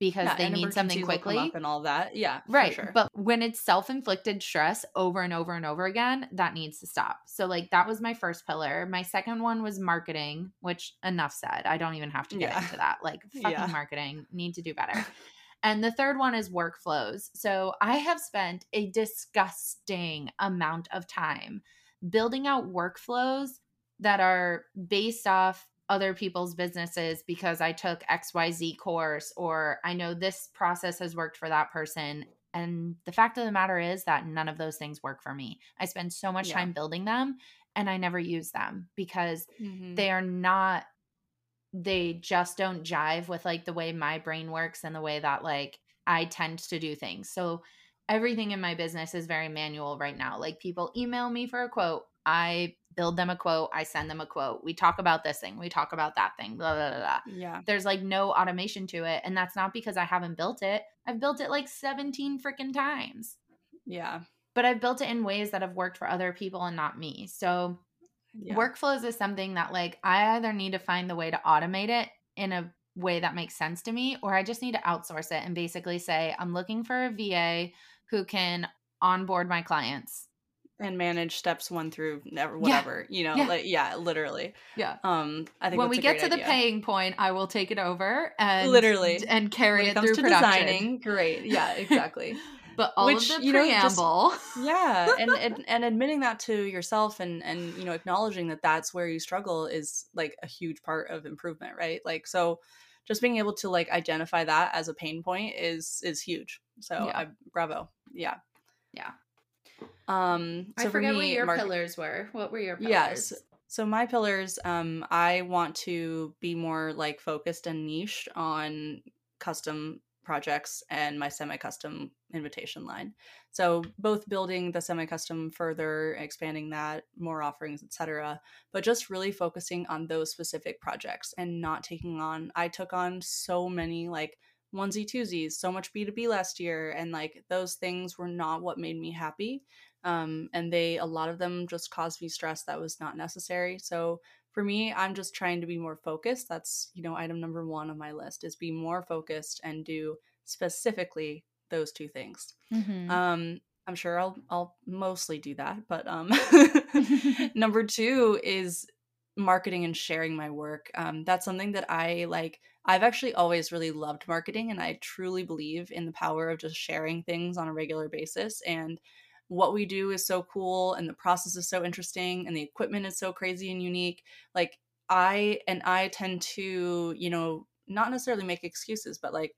Speaker 2: because yeah, they need something quickly
Speaker 1: and all that. Yeah,
Speaker 2: right. Sure. But when it's self inflicted stress over and over and over again, that needs to stop. So, like, that was my first pillar. My second one was marketing, which enough said. I don't even have to get yeah. into that. Like, <laughs> fucking yeah. marketing, need to do better. <laughs> And the third one is workflows. So I have spent a disgusting amount of time building out workflows that are based off other people's businesses because I took XYZ course or I know this process has worked for that person. And the fact of the matter is that none of those things work for me. I spend so much yeah. time building them and I never use them because mm-hmm. they are not they just don't jive with like the way my brain works and the way that like I tend to do things. So everything in my business is very manual right now. Like people email me for a quote, I build them a quote, I send them a quote. We talk about this thing, we talk about that thing, blah blah blah. blah.
Speaker 1: Yeah.
Speaker 2: There's like no automation to it, and that's not because I haven't built it. I've built it like 17 freaking times.
Speaker 1: Yeah.
Speaker 2: But I've built it in ways that have worked for other people and not me. So yeah. workflows is something that like I either need to find the way to automate it in a way that makes sense to me or I just need to outsource it and basically say I'm looking for a VA who can onboard my clients
Speaker 1: and manage steps one through whatever yeah. you know yeah. like yeah literally.
Speaker 2: Yeah.
Speaker 1: Um i think
Speaker 2: when we get to
Speaker 1: idea.
Speaker 2: the paying point i will take it over and
Speaker 1: literally.
Speaker 2: and carry
Speaker 1: when
Speaker 2: it, it through
Speaker 1: to
Speaker 2: production.
Speaker 1: designing. <laughs> Great. Yeah exactly. <laughs>
Speaker 2: But all Which, of the preamble
Speaker 1: know, just, yeah <laughs> and, and and admitting that to yourself and and you know acknowledging that that's where you struggle is like a huge part of improvement right? Like so just being able to like identify that as a pain point is is huge. So yeah. I, bravo. Yeah.
Speaker 2: Yeah
Speaker 1: um
Speaker 2: so i forget me, what your Mark, pillars were. What were your pillars?
Speaker 1: Yes so my pillars um i want to be more like focused and niche on custom projects and my semi-custom invitation line. So both building the semi-custom further expanding that more offerings etc but just really focusing on those specific projects and not taking on i took on so many like onesie twosies so much b2b last year and like those things were not what made me happy um, and they a lot of them just caused me stress that was not necessary. So for me i'm just trying to be more focused. That's you know item number one on my list is be more focused and do specifically those two things. Mm-hmm. um, i'm sure i'll i'll mostly do that but um, <laughs> <laughs> number two is marketing and sharing my work. Um, that's something that i like i've actually always really loved marketing and i truly believe in the power of just sharing things on a regular basis and what we do is so cool and the process is so interesting and the equipment is so crazy and unique like i and i tend to you know not necessarily make excuses but like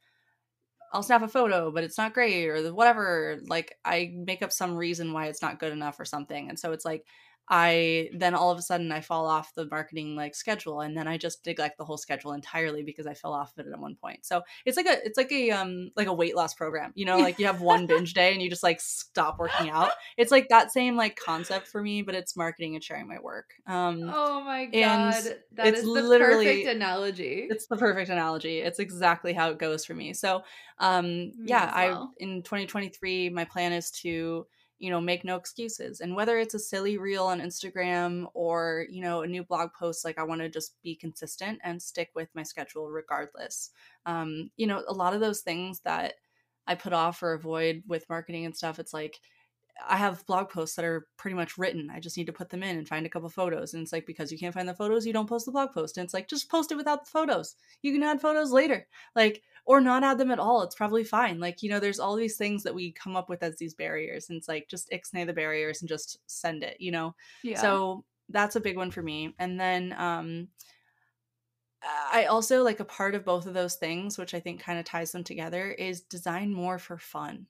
Speaker 1: I'll snap a photo, but it's not great or whatever. Like I make up some reason why it's not good enough or something. And so it's like I then all of a sudden I fall off the marketing like schedule and then I just neglect the whole schedule entirely because I fell off of it at one point. So it's like a it's like a um like a weight loss program. You know, like you have one <laughs> binge day and you just like stop working out. It's like that same like concept for me, but it's marketing and sharing my work. Um
Speaker 2: Oh my god. That is the perfect analogy.
Speaker 1: It's the perfect analogy. It's exactly how it goes for me. So um me yeah, well. I in 2023 my plan is to you know make no excuses and whether it's a silly reel on instagram or you know a new blog post like i want to just be consistent and stick with my schedule regardless um you know a lot of those things that i put off or avoid with marketing and stuff it's like I have blog posts that are pretty much written. I just need to put them in and find a couple photos. And it's like because you can't find the photos, you don't post the blog post. And it's like just post it without the photos. You can add photos later. Like or not add them at all. It's probably fine. Like, you know, there's all these things that we come up with as these barriers. And it's like just ixnay the barriers and just send it, you know? Yeah. So that's a big one for me. And then um I also like a part of both of those things, which I think kind of ties them together, is design more for fun.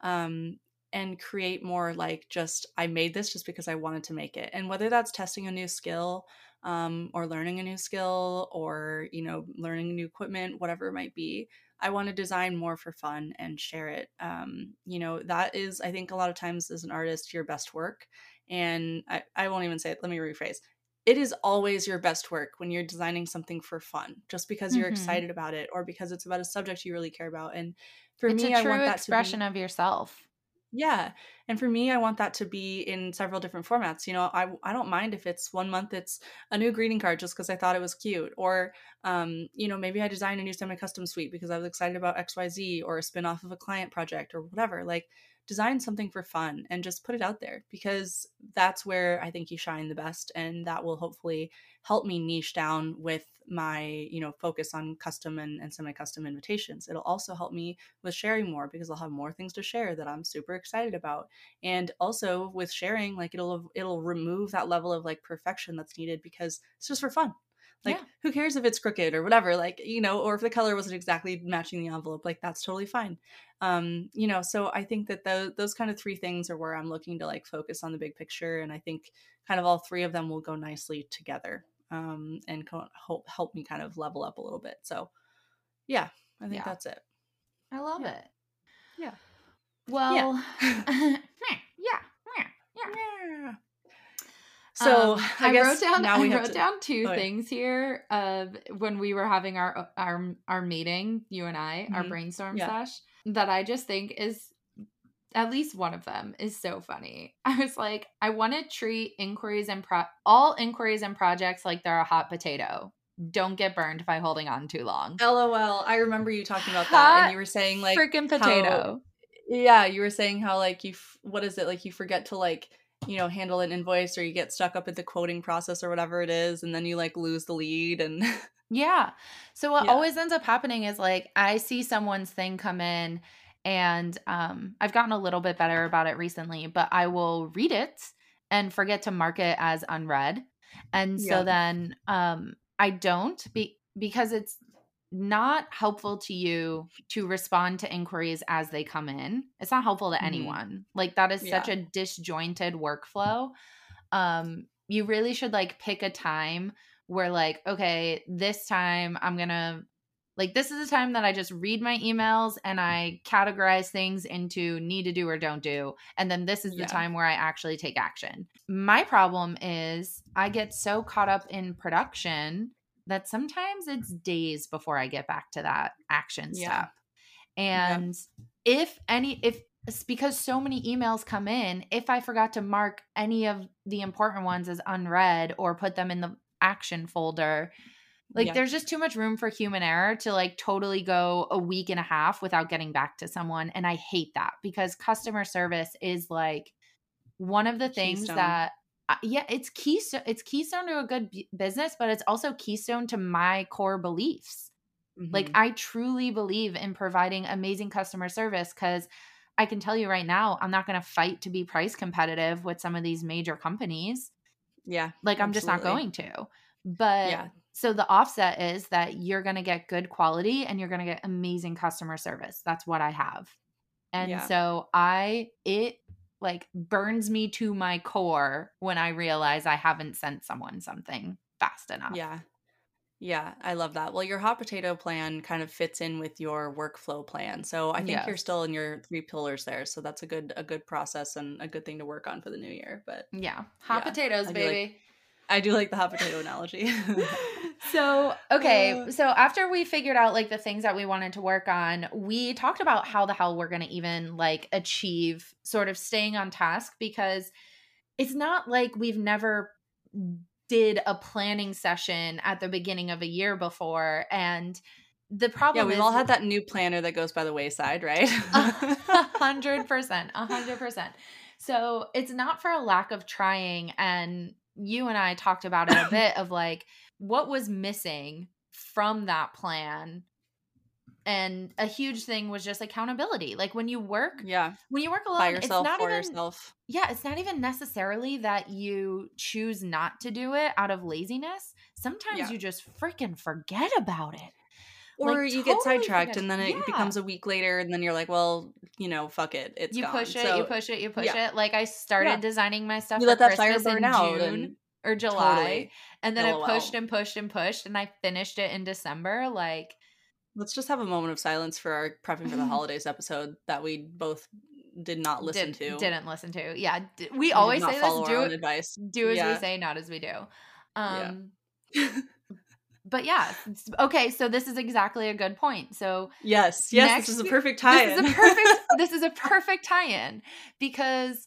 Speaker 1: Um, and create more like just I made this just because I wanted to make it. And whether that's testing a new skill um, or learning a new skill or you know learning new equipment, whatever it might be, I want to design more for fun and share it. Um, you know that is I think a lot of times as an artist your best work. And I, I won't even say it. Let me rephrase it is always your best work when you're designing something for fun just because you're mm-hmm. excited about it or because it's about a subject you really care about and for
Speaker 2: it's
Speaker 1: me
Speaker 2: I want that expression
Speaker 1: be,
Speaker 2: of yourself
Speaker 1: Yeah. And for me, I want that to be in several different formats. You know, I, I don't mind if it's one month it's a new greeting card just because I thought it was cute. Or, um, you know, maybe I design a new semi custom suite because I was excited about XYZ or a spin off of a client project or whatever. Like, design something for fun and just put it out there because that's where I think you shine the best. And that will hopefully help me niche down with my you know focus on custom and, and semi-custom invitations it'll also help me with sharing more because i'll have more things to share that i'm super excited about and also with sharing like it'll it'll remove that level of like perfection that's needed because it's just for fun like yeah. who cares if it's crooked or whatever like you know or if the color wasn't exactly matching the envelope like that's totally fine. Um you know so i think that those those kind of three things are where i'm looking to like focus on the big picture and i think kind of all three of them will go nicely together um and co- help help me kind of level up a little bit. So yeah i think yeah. that's it.
Speaker 2: I love
Speaker 1: yeah.
Speaker 2: it.
Speaker 1: Yeah.
Speaker 2: Well <laughs> <laughs> yeah. Yeah. Yeah.
Speaker 1: Yeah so um, I,
Speaker 2: I wrote down I wrote to... down two oh, things yeah. here of when we were having our our our meeting, you and I, mm-hmm. our brainstorm yeah. sesh, that I just think is at least one of them is so funny. <laughs> I was like, I want to treat inquiries and pro- all inquiries and projects like they're a hot potato. Don't get burned by holding on too long.
Speaker 1: LOL. I remember you talking about that, hot and you were saying like
Speaker 2: freaking potato. How,
Speaker 1: yeah, you were saying how like you what is it like you forget to like you know handle an invoice or you get stuck up at the quoting process or whatever it is and then you like lose the lead and <laughs>
Speaker 2: yeah so what yeah. always ends up happening is like i see someone's thing come in and um, i've gotten a little bit better about it recently but i will read it and forget to mark it as unread and so yeah. then um, i don't be because it's not helpful to you to respond to inquiries as they come in. It's not helpful to mm-hmm. anyone. Like that is yeah. such a disjointed workflow. Um you really should like pick a time where like okay, this time I'm going to like this is the time that I just read my emails and I categorize things into need to do or don't do. And then this is yeah. the time where I actually take action. My problem is I get so caught up in production that sometimes it's days before I get back to that action yeah. step. And yeah. if any, if because so many emails come in, if I forgot to mark any of the important ones as unread or put them in the action folder, like yeah. there's just too much room for human error to like totally go a week and a half without getting back to someone. And I hate that because customer service is like one of the things Keystone. that yeah, it's keystone. It's keystone to a good b- business, but it's also keystone to my core beliefs. Mm-hmm. Like I truly believe in providing amazing customer service because I can tell you right now, I'm not going to fight to be price competitive with some of these major companies.
Speaker 1: Yeah,
Speaker 2: like I'm just not going to. But yeah. so the offset is that you're going to get good quality and you're going to get amazing customer service. That's what I have. And yeah. so I it like burns me to my core when I realize I haven't sent someone something fast enough.
Speaker 1: Yeah. Yeah, I love that. Well, your hot potato plan kind of fits in with your workflow plan. So I think yes. you're still in your three pillars there. So that's a good a good process and a good thing to work on for the new year. But
Speaker 2: yeah, hot yeah, potatoes, baby.
Speaker 1: Like, I do like the hot potato analogy. <laughs>
Speaker 2: so, okay. Uh. So, after we figured out like the things that we wanted to work on, we talked about how the hell we're going to even like achieve sort of staying on task because it's not like we've never did a planning session at the beginning of a year before and the problem
Speaker 1: yeah we've
Speaker 2: is,
Speaker 1: all had that new planner that goes by the wayside right <laughs>
Speaker 2: a <laughs> hundred percent a hundred percent so it's not for a lack of trying and you and I talked about it a <coughs> bit of like what was missing from that plan and a huge thing was just accountability. Like when you work
Speaker 1: yeah.
Speaker 2: when you work alone
Speaker 1: by yourself
Speaker 2: it's not
Speaker 1: for
Speaker 2: even,
Speaker 1: yourself.
Speaker 2: Yeah it's not even necessarily that you choose not to do it out of laziness. Sometimes yeah. you just freaking forget about it
Speaker 1: or like, you totally get sidetracked and then it yeah. becomes a week later and then you're like well you know fuck it it's
Speaker 2: you
Speaker 1: gone.
Speaker 2: push it
Speaker 1: so,
Speaker 2: you push it you push yeah. it like i started yeah. designing my stuff
Speaker 1: you
Speaker 2: let
Speaker 1: that
Speaker 2: Christmas
Speaker 1: fire burn out
Speaker 2: June or july
Speaker 1: totally.
Speaker 2: and then LOL. i pushed and pushed and pushed and i finished it in december like
Speaker 1: let's just have a moment of silence for our prepping for the <laughs> holidays episode that we both did not listen
Speaker 2: did,
Speaker 1: to
Speaker 2: didn't listen to yeah we, we always say this do
Speaker 1: advice
Speaker 2: do as we say not as we do um <laughs> but yeah, okay. So this is exactly a good point. So
Speaker 1: yes, yes, this is a perfect tie-in.
Speaker 2: This is a perfect. <laughs> this is a perfect tie-in because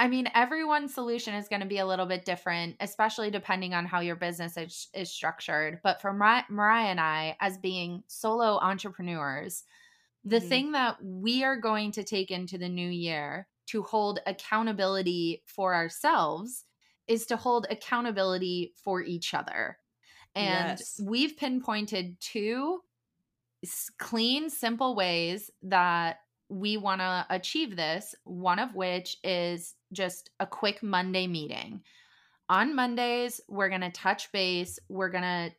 Speaker 2: I mean, everyone's solution is going to be a little bit different, especially depending on how your business is, is structured. But for Mar- Moriah and I, as being solo entrepreneurs, the mm-hmm. thing that we are going to take into the new year to hold accountability for ourselves is to hold accountability for each other. And yes. we've pinpointed two clean, simple ways that we want to achieve this, one of which is just a quick Monday meeting. On Mondays, we're going to touch base. We're going to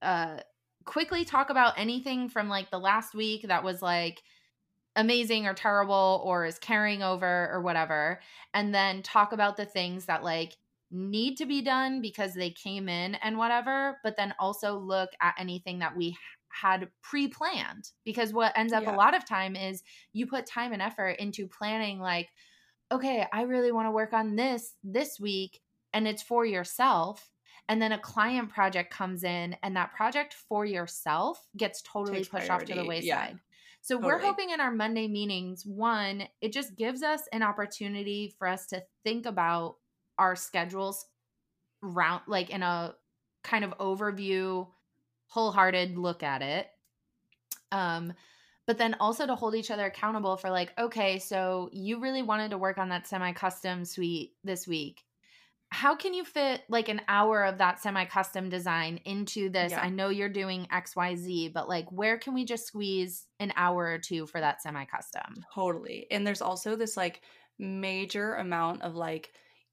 Speaker 2: uh, quickly talk about anything from like the last week that was like amazing or terrible or is carrying over or whatever. And then talk about the things that like need to be done because they came in and whatever, but then also look at anything that we had pre-planned because what ends up yeah. a lot of time is you put time and effort into planning like okay i really want to work on this this week and it's for yourself and then a client project comes in and that project for yourself gets totally Takes pushed priority. off to the wayside yeah. so totally. we're hoping in our monday meetings one it just gives us an opportunity for us to think about our schedules round like in a kind of overview wholehearted look at it. Um but then also to hold each other accountable for like okay so you really wanted to work on that semi-custom suite this week. How can you fit like an hour of that semi-custom design into this? Yeah. i know you're doing xyz but like where can we just squeeze an hour or two for that semi-custom?
Speaker 1: Totally and there's also this like major amount of like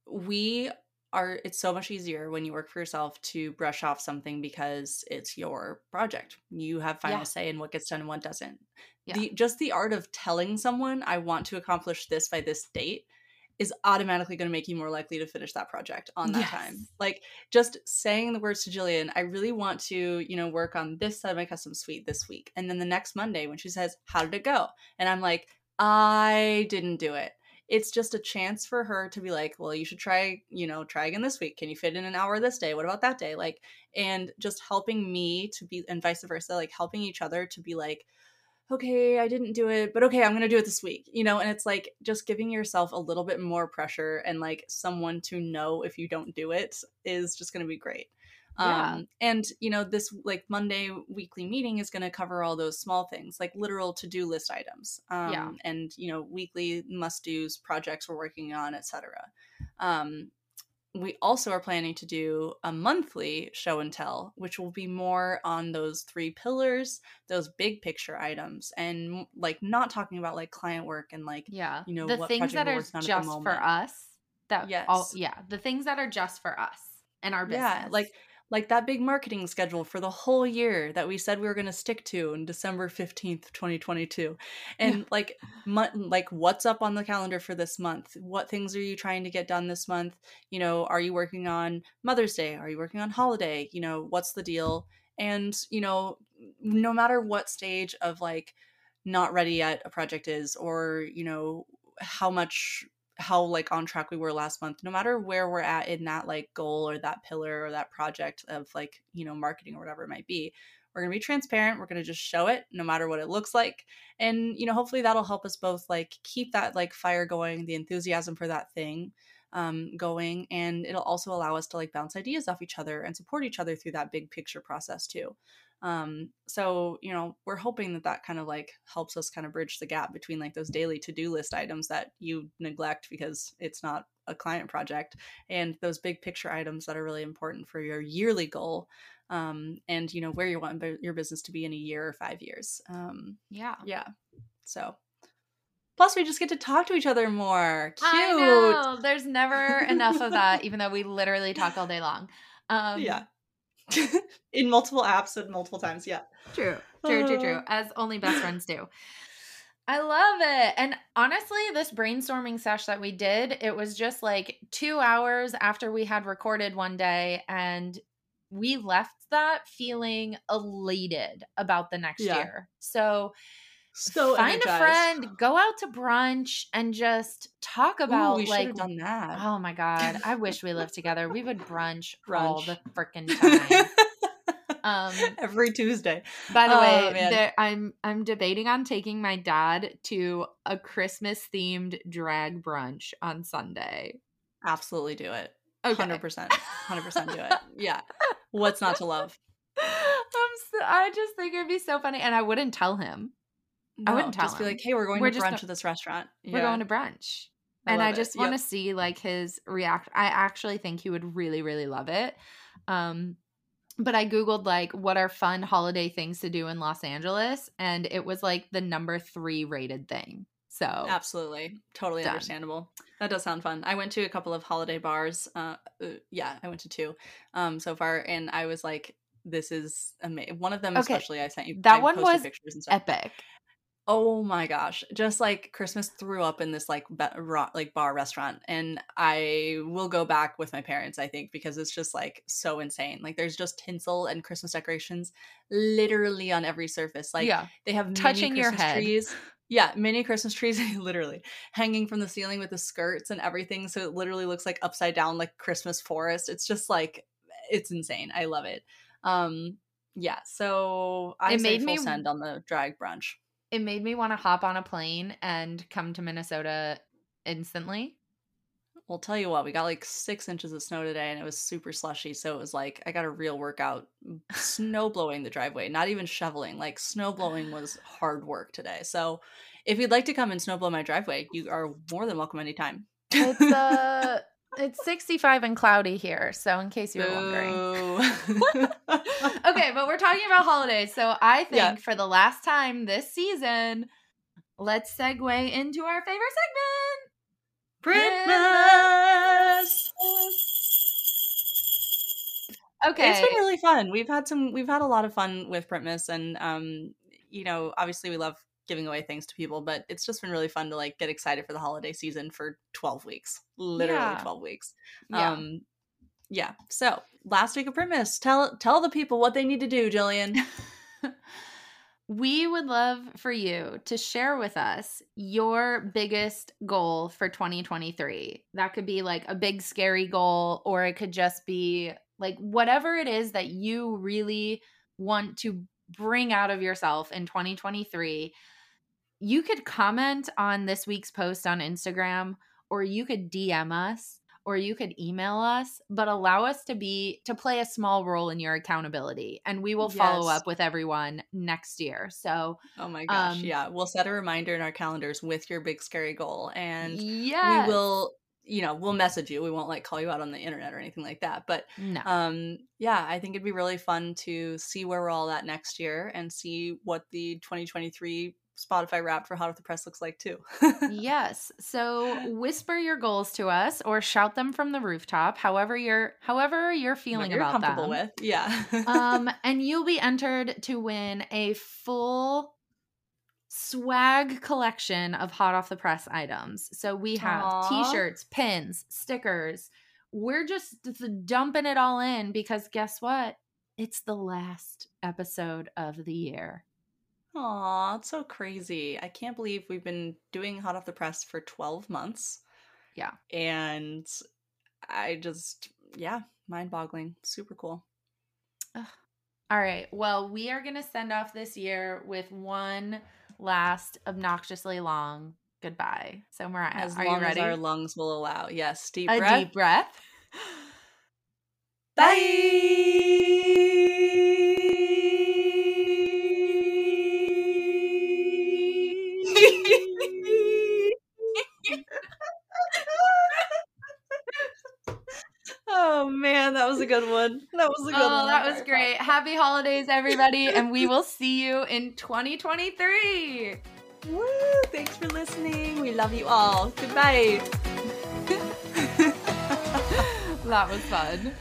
Speaker 1: we are it's so much easier when you work for yourself to brush off something because it's your project. You have final yeah. say in what gets done and what doesn't. Yeah. The just the art of telling someone I want to accomplish this by this date is automatically going to make you more likely to finish that project on that yes. time. Like just saying the words to Jillian, I really want to, you know, work on this side of my custom suite this week. And then the next Monday when she says, "How did it go?" and I'm like, "I didn't do it." It's just a chance for her to be like, well, you should try, you know, try again this week. Can you fit in an hour this day? What about that day? Like, and just helping me to be, and vice versa, like helping each other to be like, okay, I didn't do it, but okay, I'm going to do it this week, you know? And it's like just giving yourself a little bit more pressure and like someone to know if you don't do it is just going to be great. Yeah. Um, and you know, this like Monday weekly meeting is going to cover all those small things, like literal to-do list items. Um, yeah. and you know, weekly must-dos, projects we're working on, etc. Um, we also are planning to do a monthly show and tell, which will be more on those three pillars, those big picture items, and like not talking about like client work and like
Speaker 2: yeah, you know, the things that are just for us. That yes, all, yeah, the things that are just for us and our business. Yeah,
Speaker 1: like like that big marketing schedule for the whole year that we said we were going to stick to in December 15th, 2022. And yeah. like like what's up on the calendar for this month? What things are you trying to get done this month? You know, are you working on Mother's Day? Are you working on holiday? You know, what's the deal? And, you know, no matter what stage of like not ready yet a project is or, you know, how much how like on track we were last month no matter where we're at in that like goal or that pillar or that project of like you know marketing or whatever it might be we're going to be transparent we're going to just show it no matter what it looks like and you know hopefully that'll help us both like keep that like fire going the enthusiasm for that thing um, going and it'll also allow us to like bounce ideas off each other and support each other through that big picture process too um, so you know we're hoping that that kind of like helps us kind of bridge the gap between like those daily to-do list items that you neglect because it's not a client project and those big picture items that are really important for your yearly goal um, and you know where you want your business to be in a year or five years um,
Speaker 2: yeah
Speaker 1: yeah so Plus, we just get to talk to each other more. Cute. I
Speaker 2: know. There's never enough of that, even though we literally talk all day long. <laughs>
Speaker 1: Um, yeah. <laughs> in multiple apps and multiple times. Yeah.
Speaker 2: True. True, true, true. Uh. As only best friends do. <laughs> I love it. And honestly, this brainstorming sesh that we did, it was just like two hours after we had recorded one day. And we left that feeling elated about the next yeah. year. So
Speaker 1: so
Speaker 2: find energized. a friend, go out to brunch, and just talk about
Speaker 1: Ooh,
Speaker 2: like
Speaker 1: done that.
Speaker 2: Oh my god, I wish we lived together. We would brunch, brunch. all the freaking time. <laughs>
Speaker 1: Um, every Tuesday.
Speaker 2: By the oh, way, there, I'm I'm debating on taking my dad to a Christmas themed drag brunch on Sunday.
Speaker 1: Absolutely do it. Hundred percent, hundred percent do it. <laughs> Yeah. What's not to love?
Speaker 2: So, I just think it'd be so funny, and I wouldn't tell him.
Speaker 1: No, I wouldn't tell just him. be like, "Hey, we're going we're to brunch to this restaurant.
Speaker 2: We're going to brunch." I and I just want to yep. see like his react. I actually think he would really, really love it. Um, but I googled like what are fun holiday things to do in Los Angeles, and it was like the number three rated thing. So
Speaker 1: absolutely, totally done. understandable. That does sound fun. I went to a couple of holiday bars. Uh, uh, yeah, I went to two um, so far, and I was like, "This is amazing." One of them, okay. especially, I sent you.
Speaker 2: That I one was epic.
Speaker 1: Oh my gosh. Just like Christmas threw up in this like be- ro- like bar restaurant and I will go back with my parents I think because it's just like so insane. Like there's just tinsel and Christmas decorations literally on every surface. Like yeah. they have touching your head. trees. Yeah, mini Christmas trees <laughs> literally hanging from the ceiling with the skirts and everything so it literally looks like upside down like Christmas forest. It's just like it's insane. I love it. Um yeah, so I it made full me send on the drag brunch
Speaker 2: it made me want to hop on a plane and come to Minnesota instantly.
Speaker 1: We'll tell you what, we got like six inches of snow today and it was super slushy. So it was like I got a real workout snow <laughs> blowing the driveway, not even shoveling. Like snow blowing was <sighs> hard work today. So if you'd like to come and snow blow my driveway, you are more than welcome anytime.
Speaker 2: It's uh it's 65 and cloudy here, so in case you were wondering. <laughs> okay, but we're talking about holidays. So I think yeah. for the last time this season, let's segue into our favorite segment.
Speaker 1: Christmas. Okay. It's been really fun. We've had some we've had a lot of fun with Printmas and um you know, obviously we love giving away things to people, but it's just been really fun to like get excited for the holiday season for 12 weeks. Literally yeah. 12 weeks. Yeah. Um yeah. So, last week of Printmas, tell tell the people what they need to do, Jillian. <laughs>
Speaker 2: we would love for you to share with us your biggest goal for 2023. That could be like a big scary goal or it could just be like whatever it is that you really want to bring out of yourself in 2023 you could comment on this week's post on Instagram or you could DM us or you could email us, but allow us to be to play a small role in your accountability and we will yes. follow up with everyone next year. So
Speaker 1: Oh my gosh, um, yeah. We'll set a reminder in our calendars with your big scary goal and yeah, we will you know, we'll message you. We won't like call you out on the internet or anything like that. But no. um yeah, I think it'd be really fun to see where we're all at next year and see what the 2023 Spotify Wrapped for Hot Off the Press looks like too. <laughs>
Speaker 2: yes. So whisper your goals to us or shout them from the rooftop, however you're however you're feeling you're about comfortable
Speaker 1: them. with. Yeah. <laughs>
Speaker 2: um, and you'll be entered to win a full swag collection of hot off the press items. So we have Aww. t-shirts, pins, stickers. We're just dumping it all in because guess what? It's the last episode of the year.
Speaker 1: Aw, it's so crazy. I can't believe we've been doing Hot Off the Press for 12 months.
Speaker 2: Yeah.
Speaker 1: And I just, yeah, mind boggling. Super cool.
Speaker 2: Ugh. All right. Well, we are going to send off this year with one last obnoxiously long goodbye. So, Moriah,
Speaker 1: as
Speaker 2: are
Speaker 1: long
Speaker 2: you ready?
Speaker 1: as our lungs will allow. Yes. Deep
Speaker 2: A
Speaker 1: breath.
Speaker 2: deep breath.
Speaker 1: Bye. A good one. That was a good oh,
Speaker 2: one. that was great. Happy holidays, everybody, and we will see you in 2023.
Speaker 1: Woo! Thanks for listening. We love you all. Goodbye. <laughs>
Speaker 2: that was fun.